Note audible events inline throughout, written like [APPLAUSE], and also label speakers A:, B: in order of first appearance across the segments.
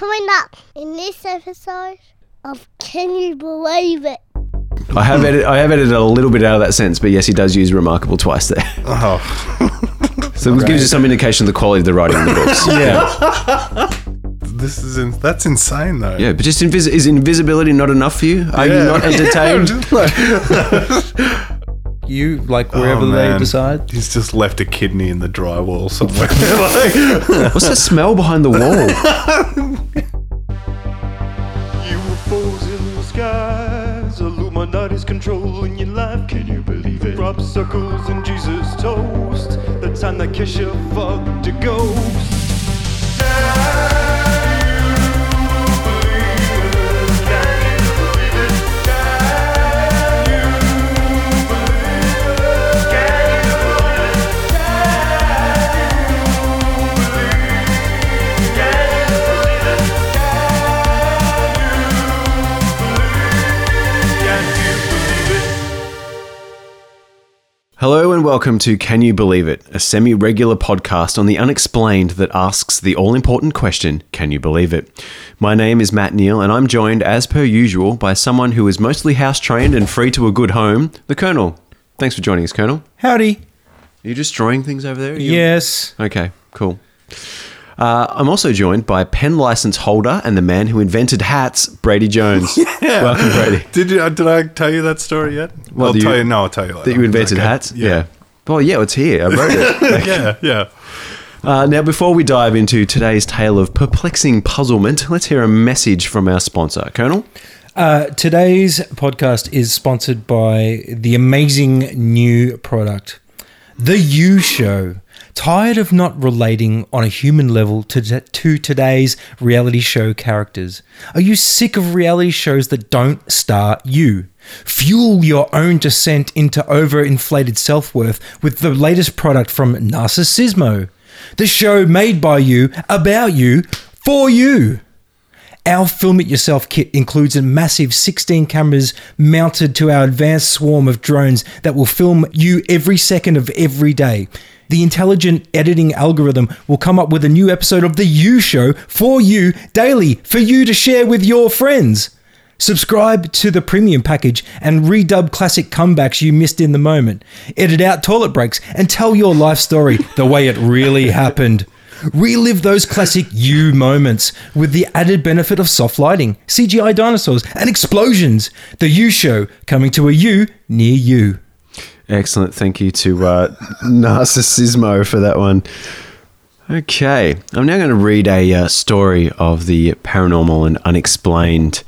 A: Coming up in this episode of Can You Believe It?
B: I have edited, I have edited a little bit out of that sentence, but yes, he does use remarkable twice there.
C: Oh,
B: So it gives you some indication of the quality of the writing in the books.
D: Yeah.
C: this is in, that's insane though.
B: Yeah, but just invis- is invisibility not enough for you? Are you not [LAUGHS] entertained?
C: Just like- [LAUGHS]
D: You, like, wherever
C: Oh,
D: they decide.
C: He's just left a kidney in the drywall somewhere. [LAUGHS] Like- [LAUGHS]
B: What's that smell behind the wall? [LAUGHS]
E: UFOs in the skies, Illuminati's controlling your life. Can you believe it? Crop circles and Jesus toast. The time that Kesha fucked a ghost.
B: Hello and welcome to Can You Believe It, a semi regular podcast on the unexplained that asks the all important question Can you believe it? My name is Matt Neal, and I'm joined, as per usual, by someone who is mostly house trained and free to a good home, the Colonel. Thanks for joining us, Colonel.
D: Howdy.
B: Are you destroying things over there? You-
D: Yes.
B: Okay, cool. Uh, I'm also joined by pen license holder and the man who invented hats, Brady Jones. [LAUGHS] Welcome, Brady.
C: did you? Did I tell you that story yet?
B: What,
C: I'll
B: that you-
C: tell you. No, I'll tell you later.
B: That you invented
C: Okay.
B: hats?
C: Yeah.
B: Well, yeah, it's here. I wrote it. [LAUGHS]
C: yeah, yeah.
B: Uh, now, before we dive into today's tale of perplexing puzzlement, let's hear a message from our sponsor, Colonel.
D: Uh, today's podcast is sponsored by the amazing new product, The You Show. Tired of not relating on a human level to, to today's reality show characters? Are you sick of reality shows that don't star you? Fuel your own descent into overinflated self worth with the latest product from Narcissismo. The show made by you, about you, for you. Our Film It Yourself kit includes a massive 16 cameras mounted to our advanced swarm of drones that will film you every second of every day. The intelligent editing algorithm will come up with a new episode of The You Show for you daily for you to share with your friends. Subscribe to the premium package and redub classic comebacks you missed in the moment. Edit out toilet breaks and tell your life story the way it really happened. Relive those classic you moments with the added benefit of soft lighting, CGI dinosaurs, and explosions. The You Show coming to a you near you.
B: Excellent. Thank you to uh, Narcissismo for that one. Okay, I'm now going to read a uh, story of the paranormal and unexplained.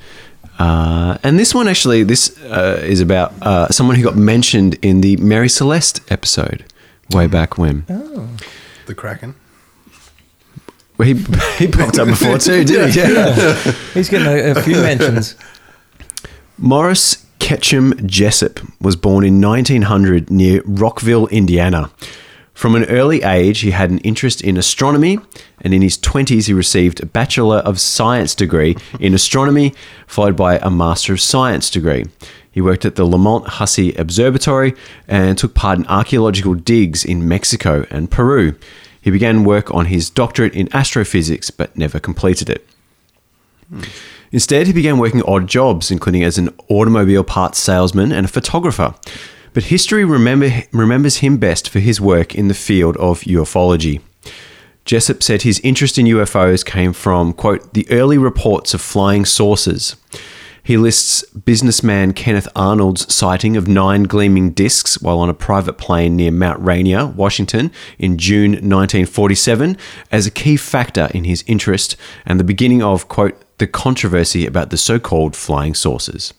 B: Uh, and this one actually, this uh, is about uh, someone who got mentioned in the Mary Celeste episode way back when.
C: The Kraken.
B: Well, he, [LAUGHS] he popped up before too, didn't he? Yeah.
D: He's getting a, a few mentions.
B: Morris Ketchum Jessup was born in 1900 near Rockville, Indiana. From an early age, he had an interest in astronomy, and in his 20s, he received a Bachelor of Science degree in astronomy, followed by a Master of Science degree. He worked at the Lamont Hussey Observatory and took part in archaeological digs in Mexico and Peru. He began work on his doctorate in astrophysics, but never completed it. Instead, he began working odd jobs, including as an automobile parts salesman and a photographer. But history remember, remembers him best for his work in the field of ufology. Jessup said his interest in UFOs came from, quote, the early reports of flying saucers. He lists businessman Kenneth Arnold's sighting of nine gleaming discs while on a private plane near Mount Rainier, Washington, in June 1947 as a key factor in his interest and the beginning of, quote, the controversy about the so called flying saucers.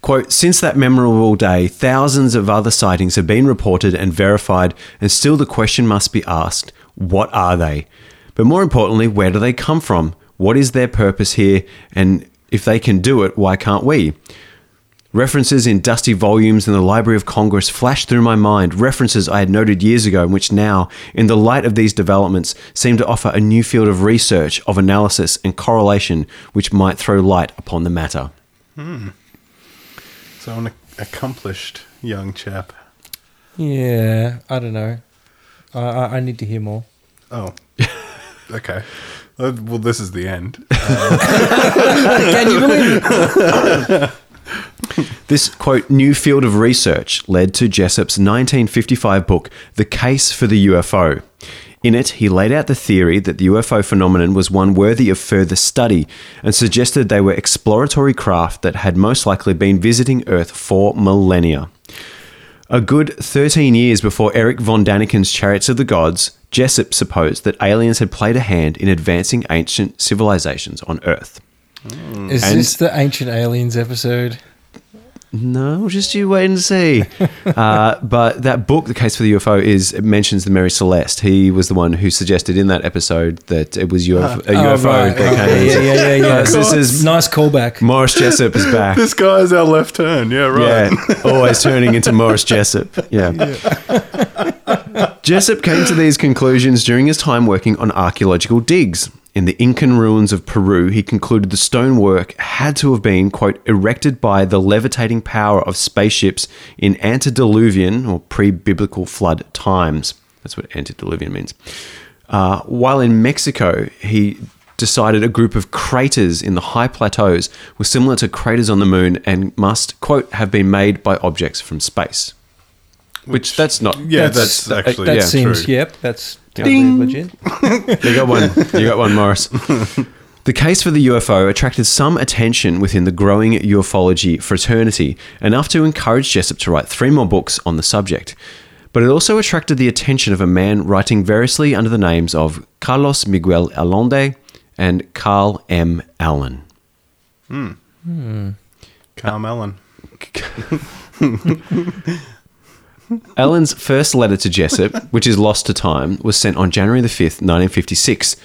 B: Quote, since that memorable day, thousands of other sightings have been reported and verified, and still the question must be asked what are they? But more importantly, where do they come from? What is their purpose here? And if they can do it, why can't we? References in dusty volumes in the Library of Congress flashed through my mind, references I had noted years ago, which now, in the light of these developments, seem to offer a new field of research, of analysis, and correlation which might throw light upon the matter. Hmm.
C: So an accomplished young chap.
D: Yeah, I don't know. I, I, I need to hear more.
C: Oh, [LAUGHS] okay. Uh, well, this is the end. [LAUGHS]
D: Can you believe it? [LAUGHS]
B: This, quote, new field of research led to Jessup's 1955 book, The Case for the UFO. In it, he laid out the theory that the UFO phenomenon was one worthy of further study and suggested they were exploratory craft that had most likely been visiting Earth for millennia. A good 13 years before Erich von Däniken's Chariots of the Gods, Jessup supposed that aliens had played a hand in advancing ancient civilizations on Earth.
D: Is
B: And-
D: this the Ancient Aliens episode?
B: No, just you wait and see. [LAUGHS] uh, but that book, The Case for the UFO, is it mentions the Mary Celeste. He was the one who suggested in that episode that it was UFO, a
D: Oh,
B: UFO.
D: right, right.
B: came-
D: Yeah, yeah, yeah, yeah.
B: Uh, so this is
D: nice callback.
B: Morris Jessup is back.
C: this guy is our left turn. Yeah, right.
B: Yeah, [LAUGHS] always turning into Morris Jessup. Yeah. Jessup came to these conclusions during his time working on archaeological digs. In the Incan ruins of Peru, he concluded the stonework had to have been, quote, erected by the levitating power of spaceships in antediluvian or pre biblical flood times. That's what antediluvian means. Uh, while in Mexico, he decided a group of craters in the high plateaus were similar to craters on the moon and must, quote, have been made by objects from space. Which, that's not.
C: Yeah,
D: That's-
C: that's, actually
D: that
B: yeah,
D: seems,
C: true.
D: yep, that's totally legit. [LAUGHS]
B: You got one. You got one, Morris. [LAUGHS] The case for the UFO attracted some attention within the growing ufology fraternity, enough to encourage Jessup to write three more books on the subject. But it also attracted the attention of a man writing variously under the names of Carlos Miguel Allende and Carl M. Allen. Hmm.
C: Carmellen. [LAUGHS] [LAUGHS]
B: Allen's first letter to Jessup, which is lost to time, was sent on January the 5th, 1956,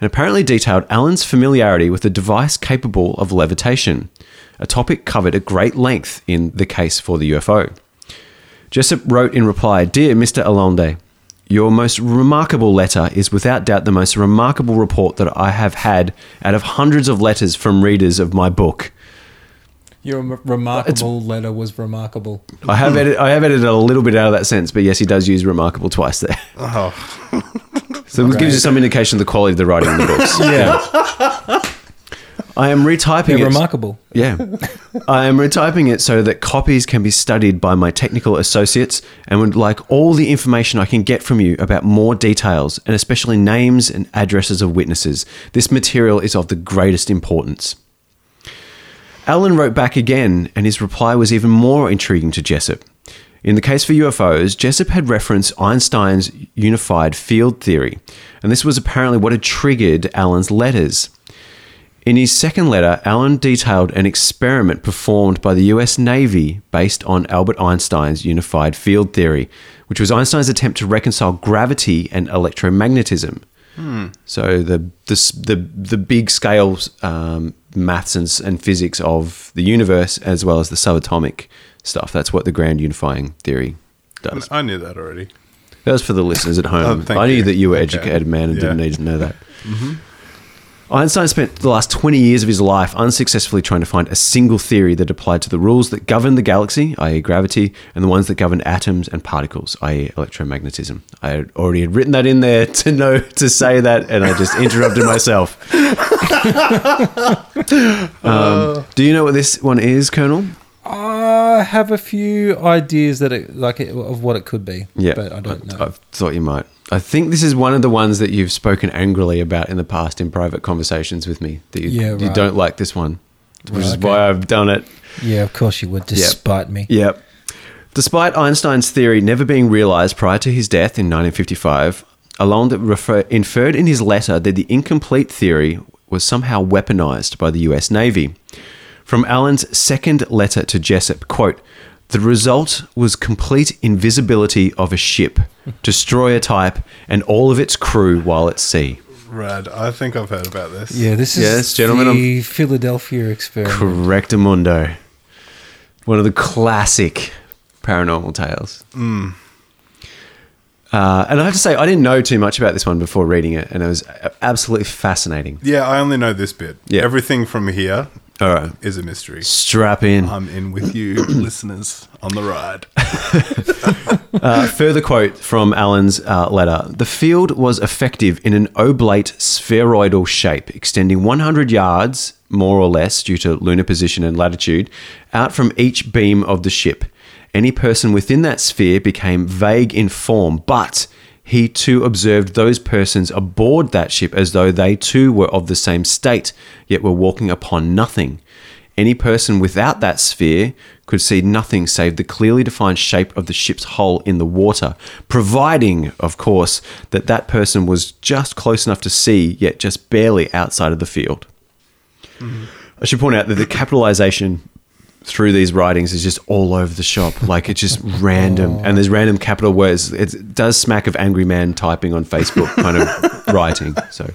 B: and apparently detailed Allen's familiarity with a device capable of levitation, a topic covered at great length in The Case for the UFO. Jessup wrote in reply Dear Mr. Allende, your most remarkable letter is without doubt the most remarkable report that I have had out of hundreds of letters from readers of my book.
D: Your m- remarkable letter was remarkable.
B: I have, edit- I have edited a little bit out of that sense, but yes, he does use remarkable twice there. [LAUGHS]
C: Oh,
B: So it gives you some indication of the quality of the writing in the books. [LAUGHS]
D: Yeah, [LAUGHS]
B: I am retyping
D: they're
B: it.
D: remarkable.
B: Yeah. I am retyping it so that copies can be studied by my technical associates and would like all the information I can get from you about more details and especially names and addresses of witnesses. This material is of the greatest importance. Allen wrote back again, and his reply was even more intriguing to Jessup. In the case for UFOs, Jessup had referenced Einstein's unified field theory, and this was apparently what had triggered Allen's letters. In his second letter, Allen detailed an experiment performed by the US Navy based on Albert Einstein's unified field theory, which was Einstein's attempt to reconcile gravity and electromagnetism. So the, the the the big scale um, maths and, and physics of the universe, as well as the subatomic stuff. That's what the grand unifying theory does.
C: I knew that already.
B: That was for the listeners at [LAUGHS] home.
C: Oh,
B: I knew
C: you.
B: that you were
C: Okay.
B: educated man and didn't need to know that. Einstein spent the last 20 years of his life unsuccessfully trying to find a single theory that applied to the rules that govern the galaxy, i.e., gravity, and the ones that govern atoms and particles, i.e., electromagnetism. I had already had written that in there [LAUGHS] to know to say that, and I just interrupted myself. [LAUGHS] um, do you know what this one is, Colonel?
D: I have a few ideas that it, like it, of what it could be.
B: Yeah,
D: but I don't know.
B: I thought you might. I think this is one of the ones that you've spoken angrily about in the past in private conversations with me. That you,
D: Yeah,
B: you don't like this one, which
D: Right,
B: is
D: okay.
B: why I've done it.
D: yeah, of course you would, despite me.
B: Yep. Despite Einstein's theory never being realized prior to his death in 1955, Allende refer- inferred in his letter that the incomplete theory was somehow weaponized by the US Navy. From Allen's second letter to Jessup, quote, the result was complete invisibility of a ship, destroyer type, and all of its crew while at sea.
C: Rad. I think I've heard about this.
D: Yeah, this is
B: Yes, gentlemen,
D: the Philadelphia experiment.
B: Correctamundo. One of the classic paranormal tales. Uh, and I have to say, I didn't know too much about this one before reading it, and it was absolutely fascinating.
C: Yeah, I only know this bit.
B: Yeah.
C: Everything from here
B: All right.
C: is a mystery.
B: Strap in.
C: I'm in with you, [CLEARS THROAT] listeners, on the ride. [LAUGHS]
B: Uh, further quote from Allen's uh, letter The field was effective in an oblate spheroidal shape, extending 100 yards, more or less, due to lunar position and latitude, out from each beam of the ship. Any person within that sphere became vague in form, but he too observed those persons aboard that ship as though they too were of the same state, yet were walking upon nothing. Any person without that sphere could see nothing save the clearly defined shape of the ship's hull in the water, providing, of course, that that person was just close enough to see, yet just barely outside of the field. Mm-hmm. I should point out that the capitalization through these writings is just all over the shop. Like it's just [LAUGHS] random, oh. and there's random capital words. It does smack of angry man typing on Facebook kind of [LAUGHS] writing. So.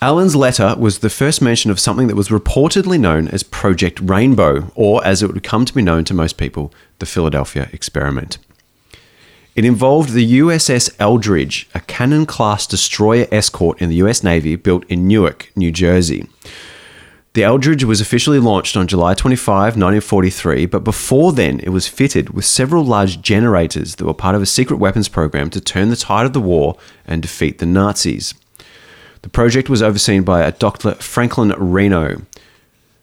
B: Allen's letter was the first mention of something that was reportedly known as Project Rainbow, or as it would come to be known to most people, the Philadelphia experiment. It involved the USS Eldridge, a cannon class destroyer escort in the US Navy built in Newark, New Jersey. The Eldridge was officially launched on July 25, 1943, but before then it was fitted with several large generators that were part of a secret weapons program to turn the tide of the war and defeat the Nazis. The project was overseen by a Dr. Franklin Reno,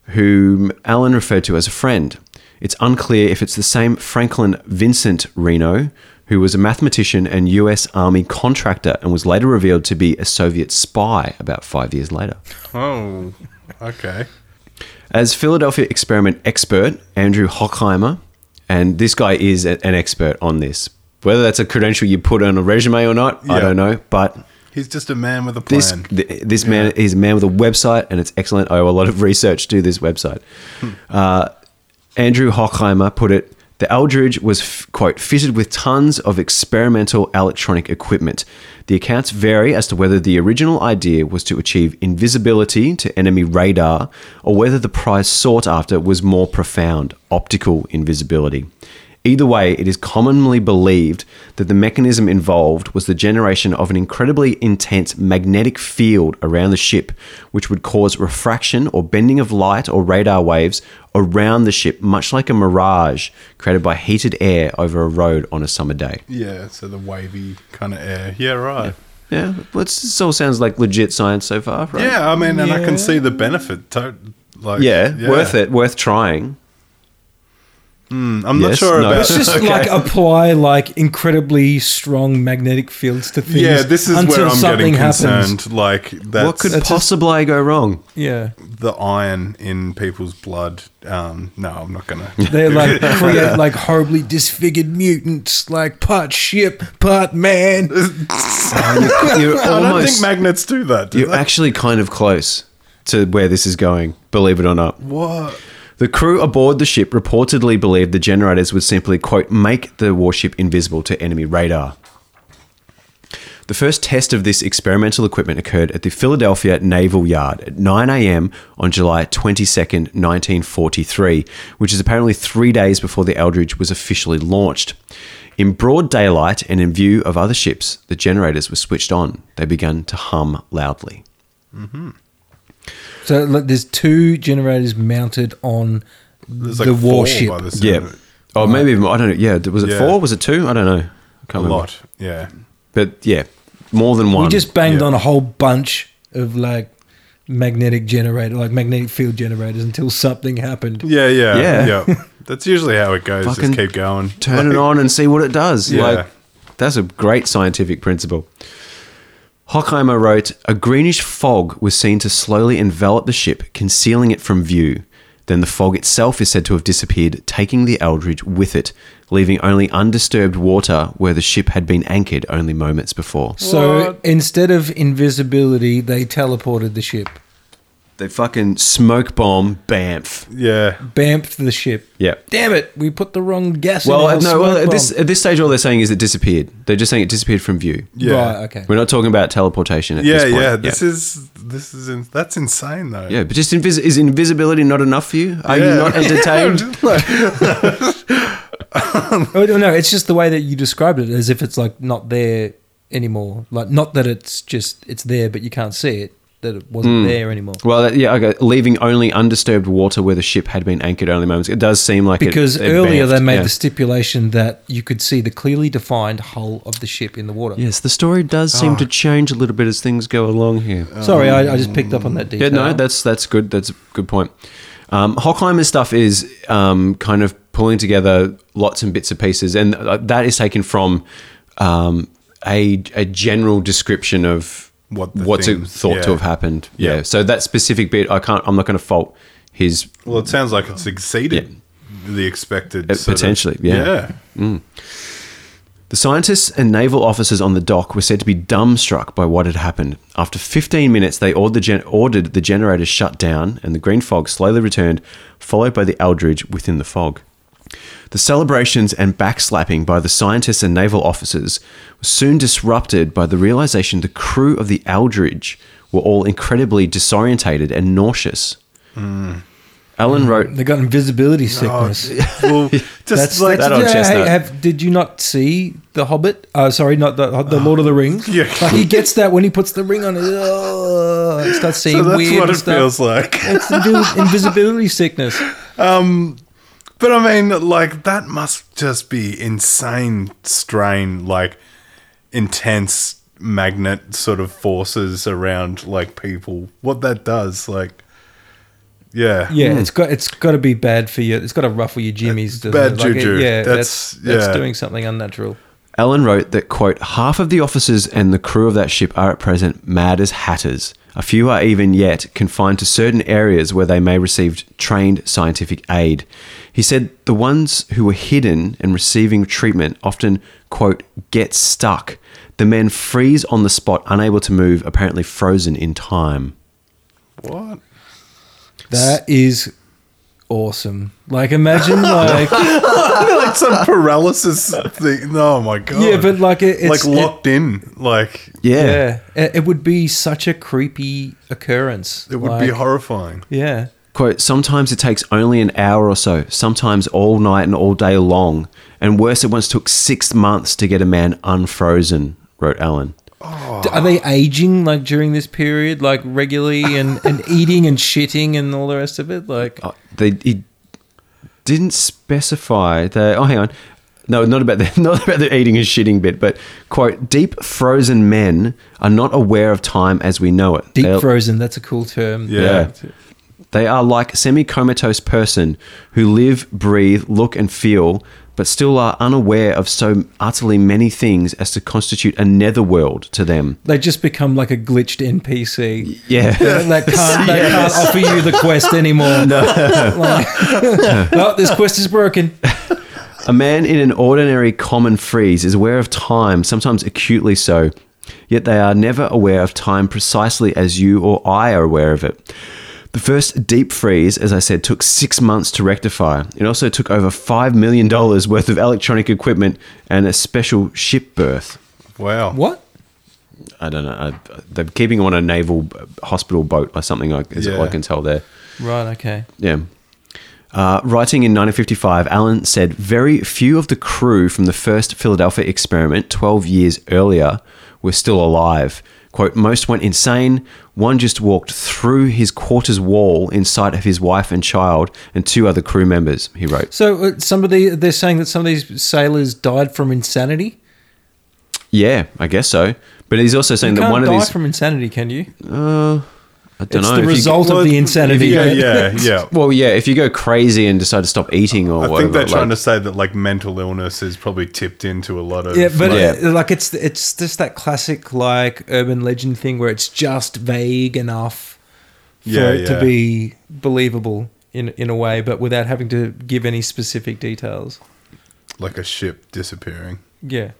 B: whom Allen referred to as a friend. It's unclear if it's the same Franklin Vincent Reno, who was a mathematician and US Army contractor and was later revealed to be a Soviet spy about five years later.
C: Oh, okay.
B: As Philadelphia experiment expert, Andrew Hockheimer, and this guy is a- an expert on this. Whether that's a credential you put on a resume or not, I
C: Yeah.
B: don't know. But
C: He's just a man with a
B: this
C: plan.
B: th- this man is a man with a website, and it's excellent. I owe a lot of [LAUGHS] research to this website. Uh, Andrew Hockheimer put it: the Eldridge was quote fitted with tons of experimental electronic equipment. The accounts vary as to whether the original idea was to achieve invisibility to enemy radar, or whether the prize sought after was more profound optical invisibility. Either way, it is commonly believed that the mechanism involved was the generation of an incredibly intense magnetic field around the ship, which would cause refraction or bending of light or radar waves around the ship, much like a mirage created by heated air over a road on a summer day.
C: yeah, so the wavy kind of air. Yeah, right.
B: Yeah, well, it's- this all sounds like legit science so far, right?
C: Yeah, I mean, and I can see the benefit. To, like,
B: Yeah, worth it, worth trying.
C: Mm, I'm not sure
B: no.
C: about.
D: Let's just [LAUGHS]
B: Okay.
D: like apply like incredibly strong magnetic fields to things.
C: yeah, this is
D: until
C: where I'm
D: something
C: getting
D: happens.
C: concerned. Like that's
B: what could
D: that's just-
B: possibly go wrong?
D: Yeah,
C: the iron in people's blood. Um, no, I'm not gonna. [LAUGHS]
D: they [LAUGHS] like create like horribly disfigured mutants, like part ship, part man.
B: You're
C: I don't
B: almost
C: think magnets do that. Do
B: You're
C: they?
B: actually kind of close to where this is going, believe it or not.
C: what?
B: The crew aboard the ship reportedly believed the generators would simply, quote, make the warship invisible to enemy radar. The first test of this experimental equipment occurred at the Philadelphia Naval Yard at 9 a.m. on July 22nd, 1943, which is apparently three days before the Eldridge was officially launched. In broad daylight and in view of other ships, the generators were switched on. They began to hum loudly. Mm-hmm.
D: So like, there's two generators mounted on
C: There's
D: the
C: like four
D: warship.
C: by the
B: Yeah.
C: of it.
B: Oh, maybe even more. I don't know. Yeah. Was it
C: Yeah.
B: four? Was it two? I don't know. I
C: a
B: can't remember.
C: lot. Yeah.
B: But yeah, more than one.
D: We just banged
C: Yeah.
D: on a whole bunch of like magnetic generator, like magnetic field generators, until something happened.
C: Yeah, yeah,
B: Yeah.
C: yeah. [LAUGHS] That's usually how it goes.
B: Fucking
C: Just keep going.
B: turn it on and see what it does.
C: Yeah.
B: Like that's a great scientific principle. Hockheimer wrote, A greenish fog was seen to slowly envelop the ship, concealing it from view. Then the fog itself is said to have disappeared, taking the Eldridge with it, leaving only undisturbed water where the ship had been anchored only moments before.
D: So
C: What?
D: instead of invisibility, they teleported the ship,
B: They fucking smoke bomb Bamf.
C: Yeah.
D: bamped the ship.
B: Yeah.
D: Damn it, we put the wrong gas
B: Well,
D: in. our uh,
B: no. Well,
D: smoke
B: at this
D: bomb.
B: at this stage, all they're saying is it disappeared. They're just saying it disappeared from view.
C: Yeah.
D: Right, okay.
B: We're not talking about teleportation at
C: Yeah,
B: this point.
C: yeah. Yeah. This is this is in, that's insane though.
B: yeah, but just invis- is invisibility not enough for you? Are you
C: Yeah.
B: not [LAUGHS] entertained? [LAUGHS]
D: Oh, no, no, it's just the way that you described it, as if it's like not there anymore. Like not that it's just it's there, but you can't see it. That it wasn't there anymore.
B: Well, that- yeah, okay. Leaving only undisturbed water where the ship had been anchored only moments. It does seem like it
D: Because earlier they made
B: yeah.
D: the stipulation that you could see the clearly defined hull of the ship in the water.
B: Yes, the story does seem to change a little bit as things go along here.
D: Sorry, I, I just picked up on that
B: Yeah,
D: detail.
B: no, that's that's good. That's a good point. Um, Hockheimer's stuff is um, kind of pulling together lots and bits of pieces, and uh, that is taken from um, a a general description of
C: What the
B: what's
C: thing-
B: thought to have happened. Yeah.
C: Yeah.
B: So that specific bit, I can't. I'm not going to fault his
C: Well, it sounds like it's exceeded the expected.
B: Uh,
C: sort of-
B: potentially, yeah.
C: Yeah.
B: The scientists and naval officers on the dock were said to be dumbstruck by what had happened. After 15 minutes, they ordered the, gen- ordered the generators shut down, and the green fog slowly returned, followed by the Eldridge within the fog. The celebrations and backslapping by the scientists and naval officers was soon disrupted by the realization the crew of the Eldridge were all incredibly disorientated and nauseous. Hmm. Allen hmm. wrote,
D: They got invisibility oh, sickness. [LAUGHS]
C: Well, just
D: That's,
C: like
D: that's
B: that on
D: yeah, hey, have, did you not see the Hobbit? Uh, sorry, not the the Lord of the Rings. [LAUGHS]
C: Yeah.
D: like he gets that when he puts the ring on. It oh, starts seeing
C: so that's
D: weird
C: what it
D: stuff.
C: feels like.
D: It's [LAUGHS] invisibility sickness.
C: Um, But I mean, like that must just be insane strain, like intense magnet sort of forces around like people. What that does, like, yeah,
D: Yeah, hmm. it's got it's got to be bad for you. It's got to ruffle your jimmies. doesn't
C: bad
D: it? Like,
C: juju.
D: yeah,
C: That's-
D: that's that's doing something unnatural.
B: Allen wrote that, quote, half of the officers and the crew of that ship are at present mad as hatters. A few are even yet confined to certain areas where they may receive trained scientific aid. He said the ones who were hidden and receiving treatment often, quote, get stuck. The men freeze on the spot, unable to move, apparently frozen in time.
C: what?
D: That is awesome. Like imagine [LAUGHS] like
C: like some paralysis thing. Oh my god!
D: yeah, but like it, it's
C: like locked in, like
B: Yeah.
D: Yeah, it, it would be such a creepy occurrence.
C: it would be horrifying.
D: Yeah.
B: Quote, sometimes it takes only an hour or so, sometimes all night and all day long. And worse, it once took six months to get a man unfrozen, wrote Allen.
D: D- Are they aging like during this period, like regularly, and, and eating and shitting and all the rest of it? Like,
B: Uh, they he didn't specify the oh hang on no not about the [LAUGHS] not about the eating and shitting bit but quote deep frozen men are not aware of time as we know it
D: deep
B: They're-
D: frozen. That's a cool term.
C: Yeah.
B: they are like semi-comatose person who live breathe look and feel but still are unaware of so utterly many things as to constitute a netherworld to them
D: They just become like a glitched NPC.
B: yeah
D: They can't, they [LAUGHS] can't offer you the quest anymore. [LAUGHS] No. [LAUGHS] oh, this quest is broken.
B: A man in an ordinary common freeze is aware of time, sometimes acutely so, yet they are never aware of time precisely as you or I are aware of it. The first deep freeze, as I said, took six months to rectify. It also took over $5 million worth of electronic equipment and a special ship berth.
C: Wow.
D: What?
B: I don't know. I, they're keeping him on a naval uh, hospital boat or something, like, is all I can tell there.
D: Right. Okay.
B: Yeah. Uh, writing in 1955, Allen said very few of the crew from the first Philadelphia experiment 12 years earlier were still alive. Quote, most went insane. One just walked through his quarters wall in sight of his wife and child and two other crew members, he wrote.
D: So uh, somebody they're saying that some of these sailors died from insanity.
B: Yeah, I guess so. But he's also saying
D: You
B: that one of
D: die
B: these.
D: from insanity, can you?
B: uh, I don't
D: It's
B: know.
D: the
B: if you-
D: result
C: Well,
D: of the
C: if
D: insanity.
C: you-
D: right?
C: yeah, yeah. [LAUGHS]
B: well, yeah, if you go crazy and decide to stop eating or
C: I
B: whatever.
C: think they're trying
B: like-
C: to say that like mental illness is probably tipped into a lot of
D: Yeah, but
B: Yeah.
D: uh, like it's it's just that classic like urban legend thing where it's just vague enough for
C: Yeah,
D: it to be believable in in a way, but without having to give any specific details.
C: like a ship disappearing.
D: Yeah.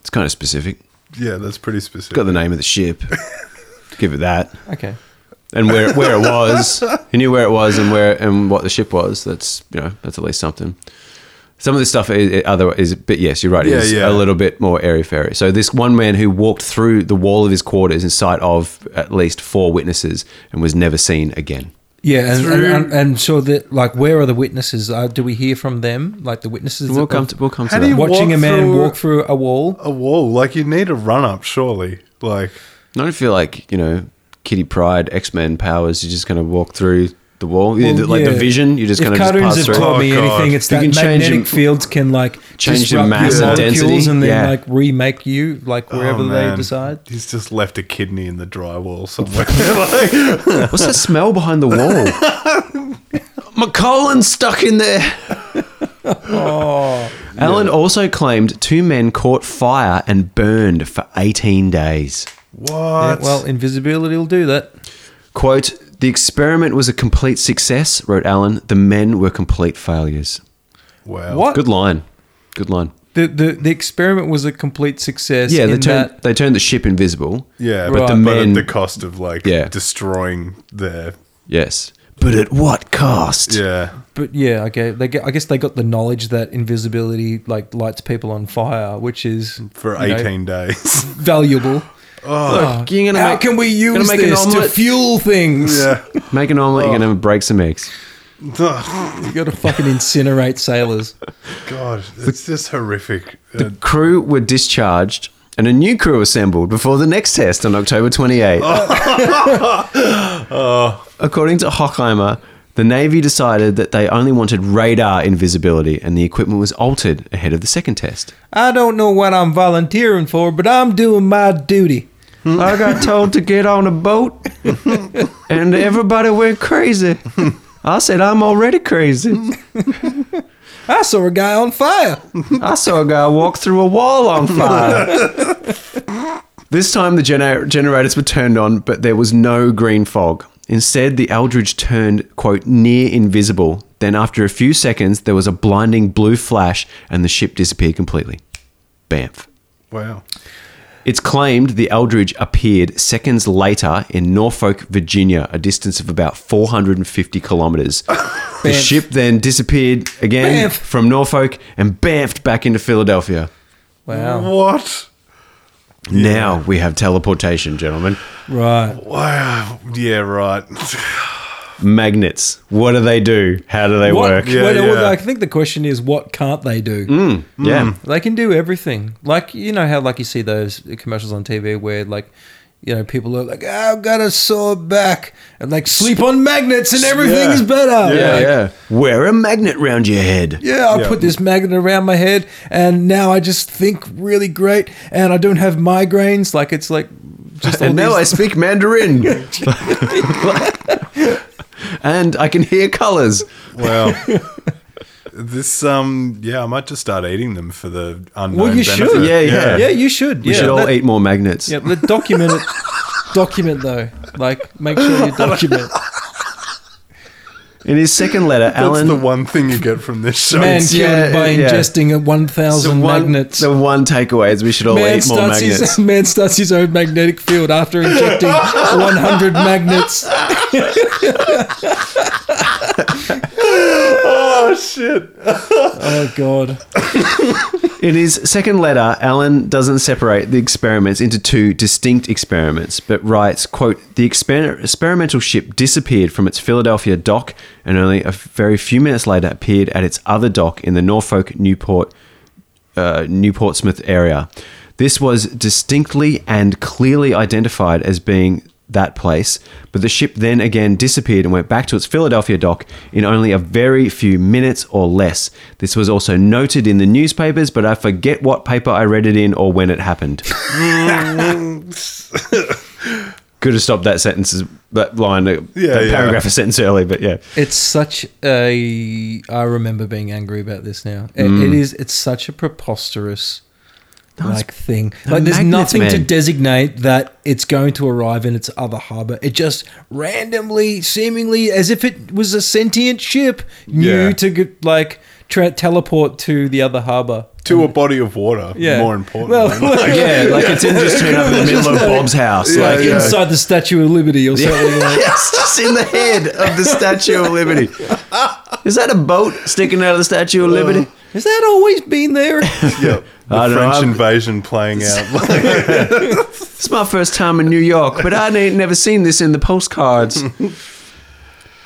B: It's kind of specific.
C: Yeah, that's pretty specific.
B: Got the name of the ship. [LAUGHS] Give it that.
D: Okay.
B: And where where it [LAUGHS] was. He knew where it was and where and what the ship was. That's you know that's at least something. Some of this stuff is other is, but yes, you're right.
C: Yeah,
B: Is
C: yeah.
B: a little bit more airy fairy. So this one man who walked through the wall of his quarters in sight of at least four witnesses and was never seen again.
D: Yeah, and, and, and, and so that like where are the witnesses? Uh, do we hear from them? Like the witnesses?
B: We'll come to we'll come
C: How
B: to
C: do
B: that.
C: you-
D: watching a man
C: through-
D: walk through a wall.
C: a wall. Like you need a run up, surely. Like
B: I don't feel like you know Kitty Pryde X Men powers. You're just going to walk through the wall,
D: Well,
B: like
D: yeah.
B: the vision. You're just
D: if
B: going to just
D: cartoons
B: pass
D: have taught me
C: Oh,
D: anything, it's
B: You
D: that
B: can change
D: magnetic
B: your-
D: fields can like
B: change your mass
D: your
B: and density.
D: and then
B: Yeah.
D: like remake you like oh, wherever
C: Oh,
D: they decide.
C: He's just left a kidney in the drywall somewhere. [LAUGHS] Like, [LAUGHS]
B: What's that smell behind the wall? [LAUGHS] My colon's stuck in there.
D: Oh,
B: Allen also claimed two men caught fire and burned for 18 days.
C: What?
D: yeah, well, invisibility will do that.
B: Quote, the experiment was a complete success, wrote Allen. The men were complete failures.
C: wow.
D: What?
B: Good line. Good line.
D: The, the the experiment was a complete success.
B: Yeah, they
D: in
B: turned,
D: that
B: they turned the ship invisible.
C: Yeah, but,
B: the
C: the
B: men-
C: at the cost of like
B: Yeah.
C: destroying their
B: Yes. But at what cost?
C: yeah.
D: But yeah, okay. They get, I guess they got the knowledge that invisibility like lights people on fire, which is
C: For
D: you know,
C: eighteen days. [LAUGHS]
D: valuable.
B: Look, you're gonna
D: How
B: make,
D: can we
B: gonna
D: use
B: make an
D: this to
B: omelet?
D: fuel things?
C: yeah.
B: make an omelet, you're going to break some eggs.
D: You got to fucking incinerate sailors.
C: God, it's just horrific. Uh,
B: Crew were discharged and a new crew assembled before the next test on October 28. [LAUGHS] According to Hockheimer, the Navy decided that they only wanted radar invisibility and the equipment was altered ahead of the second test.
D: I don't know what I'm volunteering for, but I'm doing my duty.
B: I got hmm? told to get on a boat [LAUGHS] and everybody went crazy. [LAUGHS] I said, I'm already crazy. [LAUGHS]
D: I saw a guy on fire.
B: I saw a guy walk through a wall on fire. this time the gener- generators were turned on, but there was no green fog. Instead, the Eldridge turned, quote, near invisible. Then, after a few seconds, there was a blinding blue flash and the ship disappeared completely. Bamf.
C: wow.
B: It's claimed the Eldridge appeared seconds later in Norfolk, Virginia, a distance of about 450 kilometers. [LAUGHS] the ship then disappeared again
D: Bamf.
B: from Norfolk and bamfed back into Philadelphia.
D: Wow.
C: What?
B: Now we have teleportation, gentlemen.
D: Right.
C: Wow. Yeah, right. [LAUGHS]
B: Magnets. What do they do? How do they
D: What,
B: work?
C: Yeah,
D: well, well,
C: yeah.
D: I think the question is, what can't they do?
B: Mm, yeah.
D: They can do everything. Like you know how like you see those commercials on TV where like you know people are like, oh, I've got a sore back and like sleep on magnets and everything's
C: Yeah.
D: better.
B: Yeah,
D: Like,
B: yeah. Wear a magnet round your head.
D: Yeah, I
C: Yeah.
D: put this magnet around my head, and now I just think really great, and I don't have migraines. Like it's like just [LAUGHS] all
B: And now I
D: these-
B: speak Mandarin. [LAUGHS] [LAUGHS] and I can hear colors.
C: Wow. [LAUGHS] this um yeah, I might just start eating them for the unknown
D: Well, you
C: benefit.
D: should.
B: Yeah, yeah.
D: yeah, you should.
B: We
D: yeah,
B: should all
D: that-
B: eat more magnets.
D: Yeah, let document it. [LAUGHS] document though, like make sure you [LAUGHS] document.
B: In his second letter,
C: That's
B: Allen
C: the one thing you get from this show.
D: Man
B: It's-
D: cured
B: yeah,
D: by
B: yeah.
D: ingesting a one
B: the
D: thousand
B: one,
D: magnets.
B: the one takeaway is we should all
D: Man
B: eat more magnets.
D: his, [LAUGHS] man starts his own magnetic field after injecting [LAUGHS] 100 magnets. [LAUGHS]
C: oh shit. [LAUGHS]
D: Oh, God.
B: In his second letter, Allen doesn't separate the experiments into two distinct experiments, but writes, quote, the exper- experimental ship disappeared from its Philadelphia dock and only a very few minutes later appeared at its other dock in the Norfolk Newport uh, Newport Smith area. This was distinctly and clearly identified as being that place, but the ship then again disappeared and went back to its Philadelphia dock in only a very few minutes or less. This was also noted in the newspapers, but I forget what paper I read it in or when it happened. [LAUGHS] Could have stopped that sentence, that line,
C: Yeah,
B: that
C: yeah.
B: paragraph a sentence early, but yeah.
D: It's such a. I remember being angry about this now. It,
B: Mm.
D: it is. It's such a preposterous. Like thing, like there's
B: magnets,
D: nothing to designate that it's going to arrive in its other harbor. It just randomly, seemingly, as if it was a sentient ship, knew
C: Yeah.
D: to get, like tra- teleport to the other harbor.
C: To a body of water.
D: Yeah.
C: More important.
D: Well, [LAUGHS]
B: Yeah, like it didn't just [LAUGHS] turn up in the middle of Bob's house.
C: Yeah,
B: like,
C: yeah.
D: inside the Statue of Liberty or something. like [LAUGHS]
B: Yes, just in the head of the Statue of Liberty. Is that a boat sticking out of the Statue of Liberty?
D: Uh, Has that always been there? [LAUGHS]
C: yeah. The
B: I don't know,
C: French invasion playing [LAUGHS] out.
B: It's my first time in New York, but I ain't never seen this in the postcards. [LAUGHS]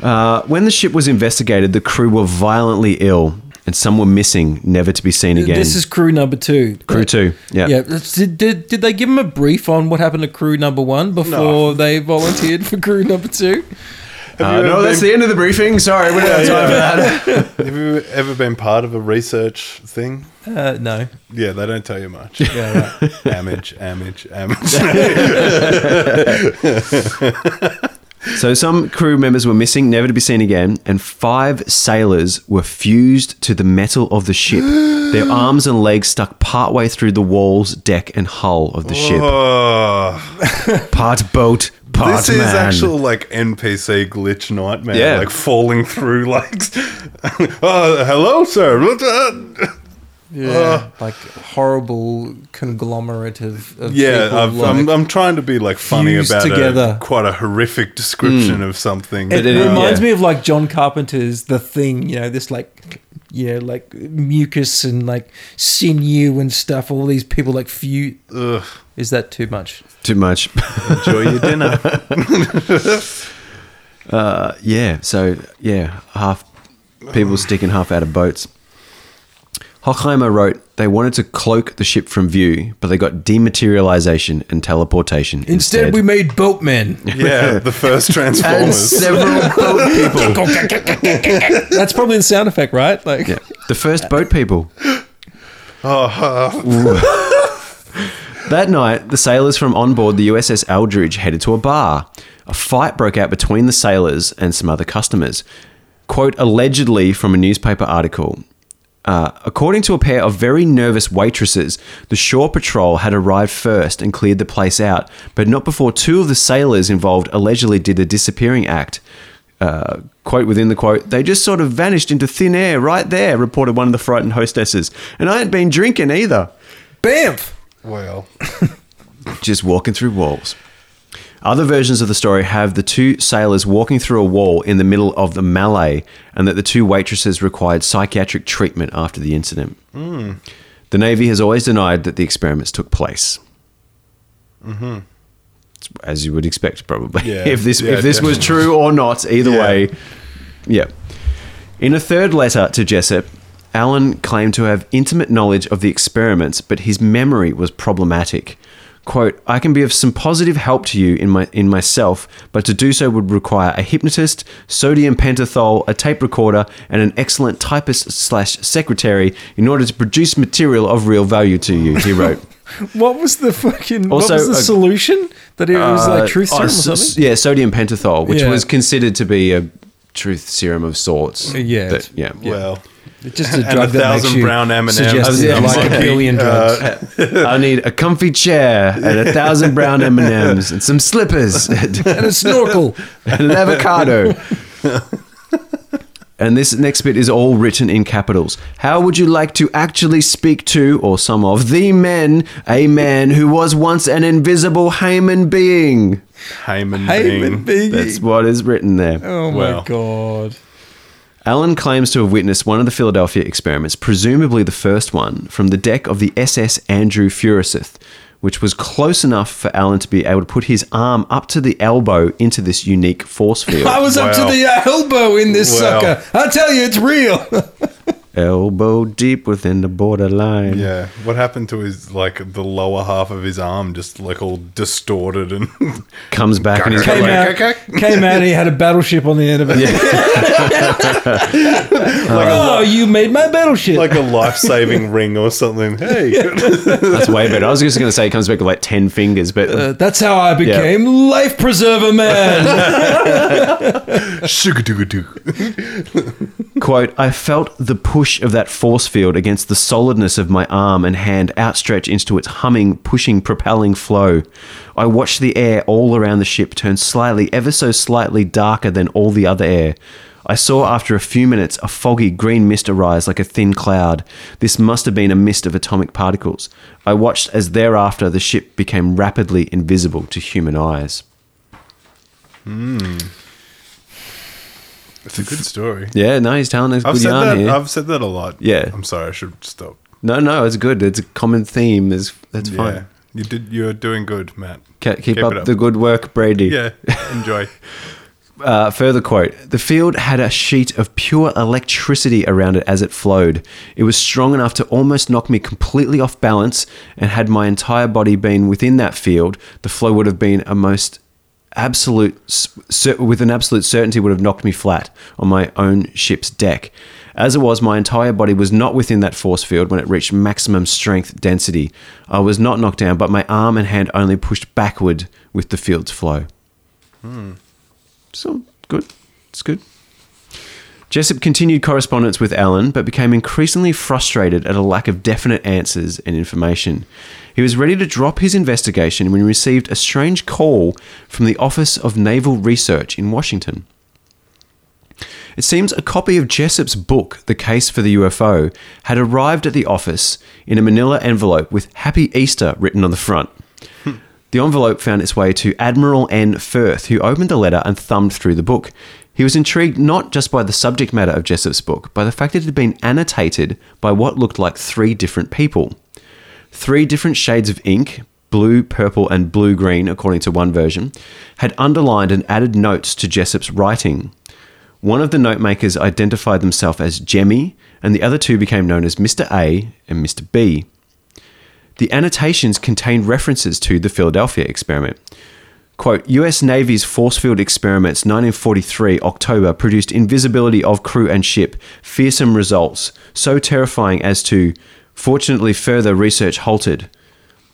B: Uh, when the ship was investigated, the crew were violently ill. and some were missing, never to be seen again.
D: This is crew number two.
B: crew two. Yeah.
D: Yeah. Did, did, did they give them a brief on what happened to crew number one before they volunteered for crew number two?
B: Uh, no, that's the end of the briefing. Sorry, we don't have time for that. [LAUGHS] [LAUGHS]
C: Have you ever been part of a research thing?
D: Uh, no.
C: Yeah, they don't tell you much. [LAUGHS]
D: Yeah, right.
C: Amage, amage, amage.
B: So some crew members were missing, never to be seen again, and five sailors were fused to the metal of the ship. Their [GASPS] arms and legs stuck partway through the walls, deck, and hull of the ship. [LAUGHS] Part boat, part
C: this is
B: man.
C: actual like NPC glitch nightmare.
B: Yeah.
C: Like falling through [LAUGHS] like. oh, [LAUGHS] hello, sir. What the-
D: Yeah. Uh, like horrible conglomerate of, of
C: Yeah,
D: people,
C: I've,
D: like-
C: I'm, I'm trying to be like funny
D: fused
C: about
D: together.
C: A, quite a horrific description mm. of something.
D: It,
B: it is-
D: reminds
B: yeah.
D: me of like John Carpenter's The Thing, you know, this like, yeah, like mucus and like sinew and stuff. All these people like few.
C: Ugh,
D: Is that too much?
B: Too much.
C: enjoy your dinner. [LAUGHS]
B: Uh, yeah, so yeah, half people sticking half out of boats. Hockheimer wrote they wanted to cloak the ship from view, but they got dematerialization and teleportation instead.
D: Instead, we made boatmen.
C: yeah, the first [LAUGHS]
B: and
C: Transformers.
B: several [LAUGHS] boat people. [LAUGHS]
D: That's probably the sound effect, right? Like,
B: Yeah, the first boat people. Oh. That night, the sailors from on board the USS Eldridge headed to a bar. A fight broke out between the sailors and some other customers. Quote, allegedly from a newspaper article. Uh, according to a pair of very nervous waitresses, the shore patrol had arrived first and cleared the place out, but not before two of the sailors involved allegedly did a disappearing act. Uh, quote within the quote, they just sort of vanished into thin air right there, reported one of the frightened hostesses. And I hadn't been drinking either
D: Bamf!
C: well, [LAUGHS]
B: just walking through walls. Other versions of the story have the two sailors walking through a wall in the middle of the melee, and that the two waitresses required psychiatric treatment after the incident. The Navy has always denied that the experiments took place. Mm-hmm. As you would expect, probably.
C: Yeah. [LAUGHS]
B: if this
C: Yeah,
B: if this was true or not, either
C: Yeah.
B: way, yeah. In a third letter to Jessup, Allen claimed to have intimate knowledge of the experiments, but his memory was problematic. Quote, I can be of some positive help to you in my in myself, but to do so would require a hypnotist, sodium pentothal, a tape recorder, and an excellent typist slash secretary in order to produce material of real value to you, he wrote. [LAUGHS]
D: What was the fucking.
B: Also,
D: what was the
B: uh,
D: solution? That it was
B: Uh,
D: like truth
B: oh,
D: serum or
B: s- s-
D: something?
B: Yeah, sodium pentothal, which
D: Yeah.
B: was considered to be a truth serum of sorts.
D: Yeah,
B: But, yeah.
C: well,
D: It's just a
C: And
D: drug
C: a
D: that makes
C: thousand
D: you
C: brown M&Ms.
D: suggestive
B: Yeah,
D: like a
B: monkey,
D: billion uh, drugs.
B: I need a comfy chair and a thousand brown M and M's and some slippers [LAUGHS] and
D: and a snorkel.
B: And an avocado. And this next bit is all written in capitals. How would you like to actually speak to, or some of the men, a man who was once an invisible Haman being?
C: Heyman
D: Hey,
C: being.
D: baby.
B: That's what is written there.
D: Oh my
C: Well.
D: god.
B: Allen claims to have witnessed one of the Philadelphia experiments, presumably the first one, from the deck of the SS Andrew Furuseth, which was close enough for Allen to be able to put his arm up to the elbow into this unique force field. [LAUGHS]
D: I was up to the elbow in this
C: Wow.
D: sucker. I tell you, it's real. [LAUGHS]
B: elbow deep within the borderline.
C: Yeah, what happened to his like the lower half of his arm, just like all distorted and [LAUGHS]
B: Comes back and he's
D: came
B: like,
D: out, came out. and He had a battleship on the end of it. [LAUGHS] Like, oh, you made my battleship.
C: like a [LAUGHS] life saving ring or something. Hey,
B: that's way better. I was just going to say he comes back with like 10 fingers, but
D: Uh, that's how I became life preserver man.
C: sugar doo doo.
B: Quote, I felt the push of that force field against the solidness of my arm and hand outstretched into its humming, pushing, propelling flow. I watched the air all around the ship turn slightly, ever so slightly darker than all the other air. I saw after a few minutes a foggy green mist arise like a thin cloud. This must have been a mist of atomic particles. I watched as thereafter the ship became rapidly invisible to human eyes. Hmm.
C: It's a good story. [LAUGHS]
B: Yeah, no, he's telling us
C: I've
B: good
C: said
B: yarn
C: that.
B: here.
C: I've said that a lot.
B: Yeah.
C: I'm sorry. I should stop.
B: No, no, it's good. It's a common theme. Is that's fine.
C: you did. You're doing good, Matt.
B: Ke- keep,
C: Keep it
B: up,
C: up.
B: the good work, Brady.
C: Yeah, enjoy. [LAUGHS]
B: Uh, further quote The field had a sheet of pure electricity around it as it flowed. It was strong enough to almost knock me completely off balance, and had my entire body been within that field, the flow would have been a most absolute, with an absolute certainty, would have knocked me flat on my own ship's deck. As it was, my entire body was not within that force field when it reached maximum strength density. I was not knocked down, but my arm and hand only pushed backward with the field's flow. Hmm. So good. It's good. Jessup continued correspondence with Allen, but became increasingly frustrated at a lack of definite answers and information. He was ready to drop his investigation when he received a strange call from the Office of Naval Research in Washington. It seems a copy of Jessup's book, The Case for the UFO, had arrived at the office in a manila envelope with Happy Easter written on the front. Hmm. The envelope found its way to Admiral N. Firth, who opened the letter and thumbed through the book. He was intrigued not just by the subject matter of Jessup's book, by the fact that it had been annotated by what looked like three different people. Three different shades of ink, blue, purple, and blue green, according to one version, had underlined and added notes to Jessup's writing. One of the notemakers identified themselves as Jemmy, and the other two became known as Mr. A and Mr. B. The annotations contained references to the Philadelphia experiment. Quote, US Navy's force field experiments 1943 October produced invisibility of crew and ship, fearsome results, so terrifying as to, fortunately further research halted.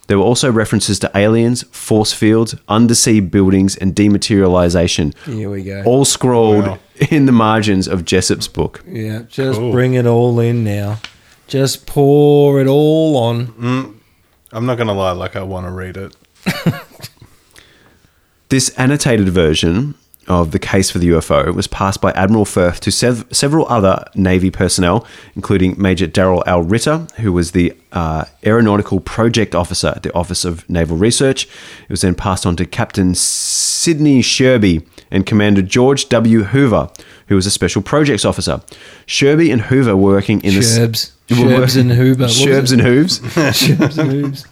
B: There were also references to aliens, force fields, undersea buildings, and dematerialization,
D: Here we go.
B: all scrawled
C: Wow.
B: in the margins of Jessup's book.
D: yeah, just
C: Cool.
D: bring it all in now. Just pour it all on. Mm.
C: I'm not gonna lie, like I want to read it. [LAUGHS]
B: This annotated version of the case for the UFO was passed by Admiral Firth to sev- several other Navy personnel, including Major Darrell L. Ritter, who was the uh, Aeronautical Project Officer at the Office of Naval Research. It was then passed on to Captain Sidney Sherby and Commander George W. Hoover, who was a Special Projects Officer. Sherby and Hoover were working in the s-
D: Sherbs. Sherbs and Hoover. [LAUGHS]
B: Sherbs and Hooves.
D: Sherbs and Hooves.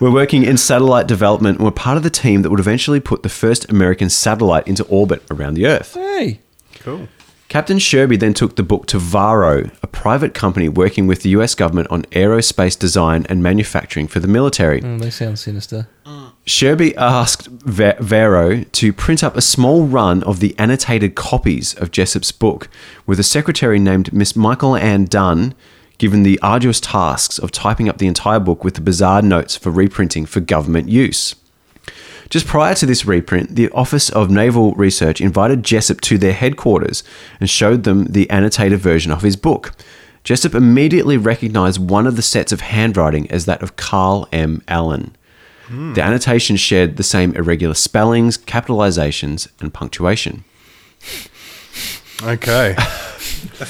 B: were working in satellite development and were part of the team that would eventually put the first American satellite into orbit around the Earth.
D: Hey.
C: Cool.
B: Captain Sherby then took the book to Varo, a private company working with the US government on aerospace design and manufacturing for the military.
D: Oh, they sound sinister.
B: Sherby asked Va- Varo to print up a small run of the annotated copies of Jessup's book, with a secretary named Miss Michael Ann Dunn given the arduous tasks of typing up the entire book with the bizarre notes for reprinting for government use. Just prior to this reprint, the Office of Naval Research invited Jessup to their headquarters and showed them the annotated version of his book. Jessup immediately recognized one of the sets of handwriting as that of Carl M. Allen. The annotation shared the same irregular spellings, capitalizations, and punctuation.
C: Okay. [LAUGHS]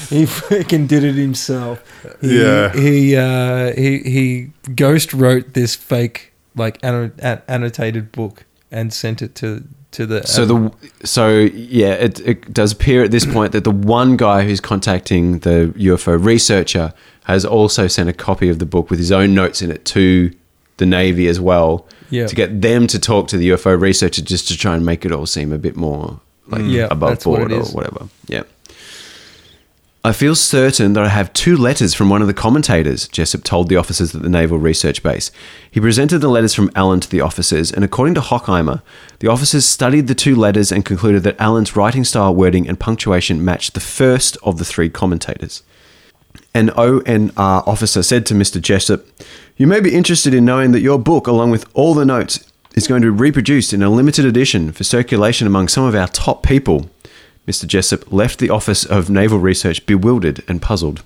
D: He freaking did it himself. He,
C: Yeah.
D: He uh, he he ghost wrote this fake like an- annotated book and sent it to to the.
B: So the so yeah, it, it does appear at this point that the one guy who's contacting the UFO researcher has also sent a copy of the book with his own notes in it to the Navy as well.
D: Yeah.
B: To get them to talk to the UFO researcher just to try and make it all seem a bit more like mm.
D: Yeah,
B: above
D: what
B: board or whatever. Yeah. I feel certain that I have two letters from one of the commentators, Jessup told the officers at the Naval Research Base. He presented the letters from Allen to the officers, and according to Hockheimer, the officers studied the two letters and concluded that Allen's writing style, wording, and punctuation matched the first of the three commentators. An ONR officer said to Mr. Jessup, You may be interested in knowing that your book, along with all the notes, is going to be reproduced in a limited edition for circulation among some of our top people. Mr. Jessup left the Office of Naval Research bewildered and puzzled.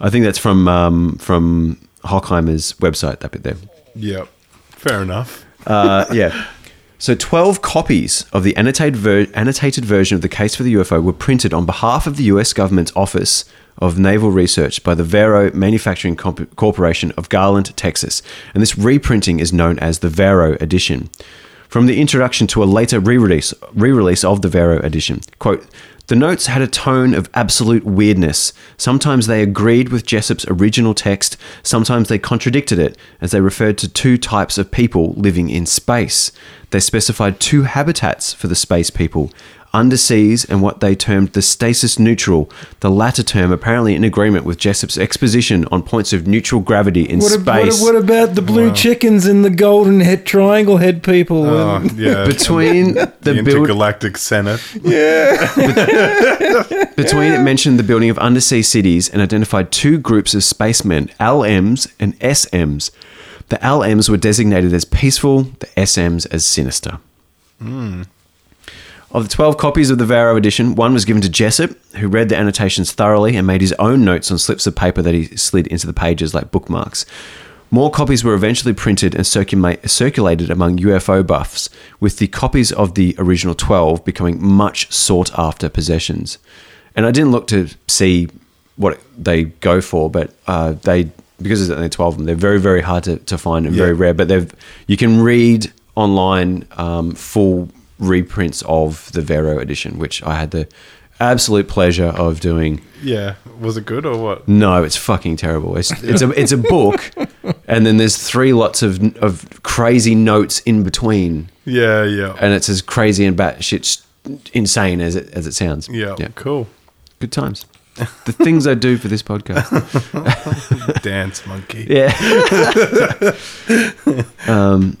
B: I think that's from um, from Hockheimer's website, that bit there.
C: yep. Fair enough.
B: Uh, yeah. So, 12 copies of the annotated, ver- annotated version of the case for the UFO were printed on behalf of the US government's Office of Naval Research by the Varo Manufacturing Comp- Corporation of Garland, Texas. And this reprinting is known as the Varo edition. From the introduction to a later re-release, re-release of the Varo edition, quote, The notes had a tone of absolute weirdness. Sometimes they agreed with Jessup's original text, sometimes they contradicted it, as they referred to two types of people living in space. They specified two habitats for the space people underseas and what they termed the stasis neutral, the latter term apparently in agreement with Jessup's exposition on points of neutral gravity in
D: What, a- what,
B: space.
D: a- what about the blue chickens and the golden head triangle head people?
C: Oh, yeah. [LAUGHS]
B: Between
C: the,
B: the, build,
C: intergalactic senate.
B: Yeah, [LAUGHS] Between it mentioned the building of undersea cities and identified two groups of spacemen, LMs and SMs. The LMs were designated as peaceful, the SMs as sinister. Hmm. Of the 12 copies of the Varo edition, one was given to Jessup, who read the annotations thoroughly and made his own notes on slips of paper that he slid into the pages like bookmarks. More copies were eventually printed and circula- circulated among UFO buffs, with the copies of the original 12 becoming much sought after possessions. And I didn't look to see what they go for, but uh, they because there's only 12 of them, they're very, very hard to, to find and very rare. But they've you can read online um, full reprints of the Varo edition, which I had the absolute pleasure of doing.
C: Yeah. Was it good or what?
B: No, it's fucking terrible. It's it's a it's a book, [LAUGHS] and then there's three lots of of crazy notes in between,
C: Yeah, yeah.
B: and it's as crazy and batshit insane as it as it sounds.
C: yeah, cool.
B: good times. The things I do for this podcast. [LAUGHS]
C: Dance monkey.
B: Yeah. [LAUGHS] um,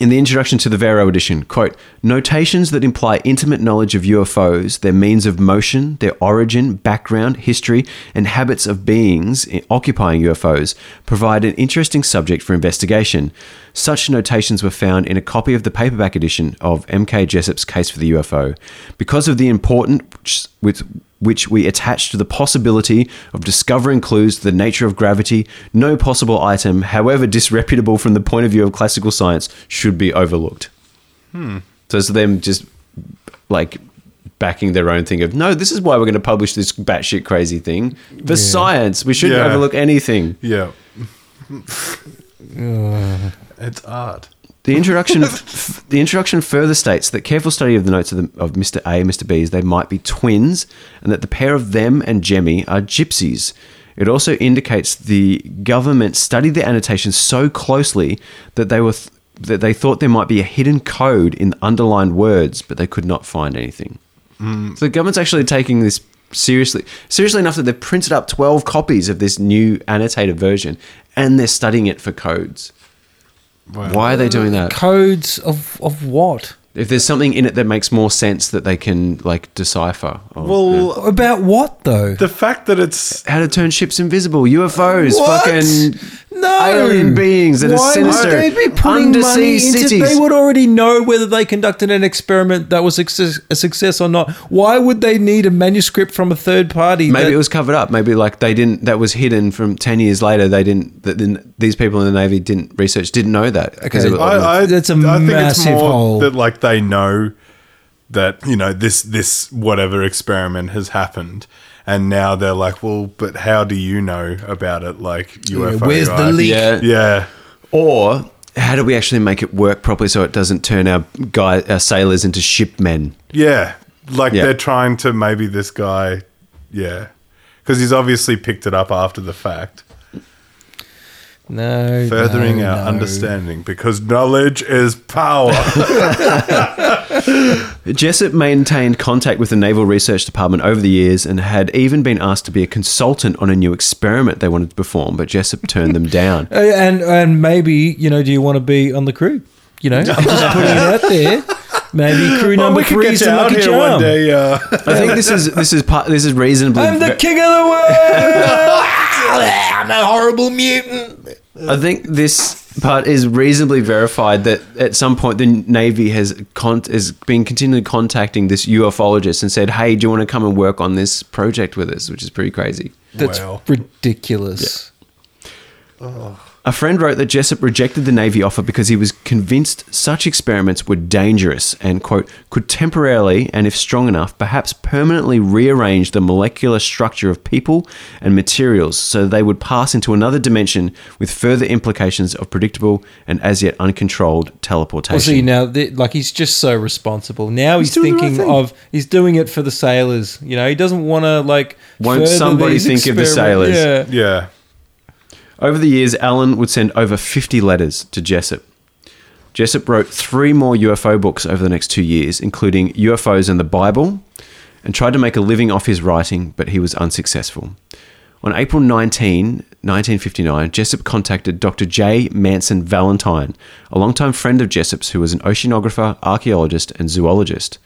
B: in the introduction to the Varo edition, quote, notations that imply intimate knowledge of UFOs, their means of motion, their origin, background, history, and habits of beings occupying UFOs provide an interesting subject for investigation. Such notations were found in a copy of the paperback edition of M.K. Jessup's Case for the UFO. Because of the importance with which we attach to the possibility of discovering clues to the nature of gravity, no possible item, however disreputable from the point of view of classical science, should be overlooked. Hmm. So it's them just like backing their own thing of no, this is why we're going to publish this batshit crazy thing for science. We shouldn't
C: Yeah.
B: overlook anything.
C: Yeah. [LAUGHS] it's art.
B: The introduction, f- [LAUGHS] the introduction further states that careful study of the notes of, the, of Mr. A and Mr. B is they might be twins, and that the pair of them and Jemmy are gypsies. It also indicates the government studied the annotations so closely that they were th- that they thought there might be a hidden code in the underlined words, but they could not find anything. Mm. So the government's actually taking this seriously, seriously enough that they've printed up twelve copies of this new annotated version, and they're studying it for codes. Why are they doing that?
D: Codes of, of what?
B: If there's something in it that makes more sense that they can like decipher. Or,
C: Well,
D: About what though?
C: the fact that it's
B: how to turn ships invisible, UFOs,
D: What?
B: fucking
D: no
B: alien beings that are
D: Why
B: sinister,
D: would they be putting
B: undersea
D: money into?
B: cities.
D: They would already know whether they conducted an experiment that was a success or not. Why would they need a manuscript from a third party?
B: Maybe
D: that-
B: it was covered up. Maybe like they didn't. That was hidden from ten years later. They didn't. That then these people in the navy didn't research. Didn't know that because
D: Okay.
B: it
C: I, I,
D: That's a
C: I think
D: massive
C: it's more
D: hole.
C: that like they know that you know this this whatever experiment has happened, and now they're like, well, but how do you know about it? Like UFO,
D: where's the
C: right?
D: leak?
B: yeah.
C: Yeah,
B: Or how do we actually make it work properly so it doesn't turn our guy our sailors into shipmen?
C: yeah. Like
B: Yeah.
C: they're trying to maybe this guy, yeah, because he's obviously picked it up after the fact,
D: no
C: furthering
D: no,
C: our
D: no.
C: understanding because knowledge is power. [LAUGHS]
B: Jessup maintained contact with the Naval Research Department over the years and had even been asked to be a consultant on a new experiment they wanted to perform, but Jessup turned them down. [LAUGHS]
D: Uh, and and maybe you know, do you want to be on the crew? You know, I'm just putting it out there. Maybe crew
C: Well,
D: number
C: we could
D: three
C: get
D: is
C: you out
D: lucky
C: here one day. Uh,
B: I think this is this is part, this is reasonably.
D: I'm the king of the world. [LAUGHS] I'm a horrible mutant.
B: I think this part is reasonably verified that at some point the Navy has con- has been continually contacting this ufologist and said, "Hey, do you want to come and work on this project with us?" Which is pretty crazy.
D: That's
C: Wow.
D: ridiculous.
B: A friend wrote that Jessup rejected the Navy offer because he was convinced such experiments were dangerous and, quote, could temporarily, and if strong enough, perhaps permanently rearrange the molecular structure of people and materials so they would pass into another dimension with further implications of predictable and as yet uncontrolled teleportation.
D: Well, see now, like he's just so responsible. Now he's,
C: doing the right
D: thinking of he's doing it for the sailors. You know, he doesn't want to like.
B: Won't somebody
D: these
B: think of the sailors?
D: Yeah.
C: Yeah.
B: Over the years, Allen would send over 50 letters to Jessup. Jessup wrote three more UFO books over the next two years, including UFOs and the Bible, and tried to make a living off his writing, but he was unsuccessful. On April 19, 1959, Jessup contacted Dr. J. Manson Valentine, a longtime friend of Jessup's who was an oceanographer, archaeologist, and zoologist.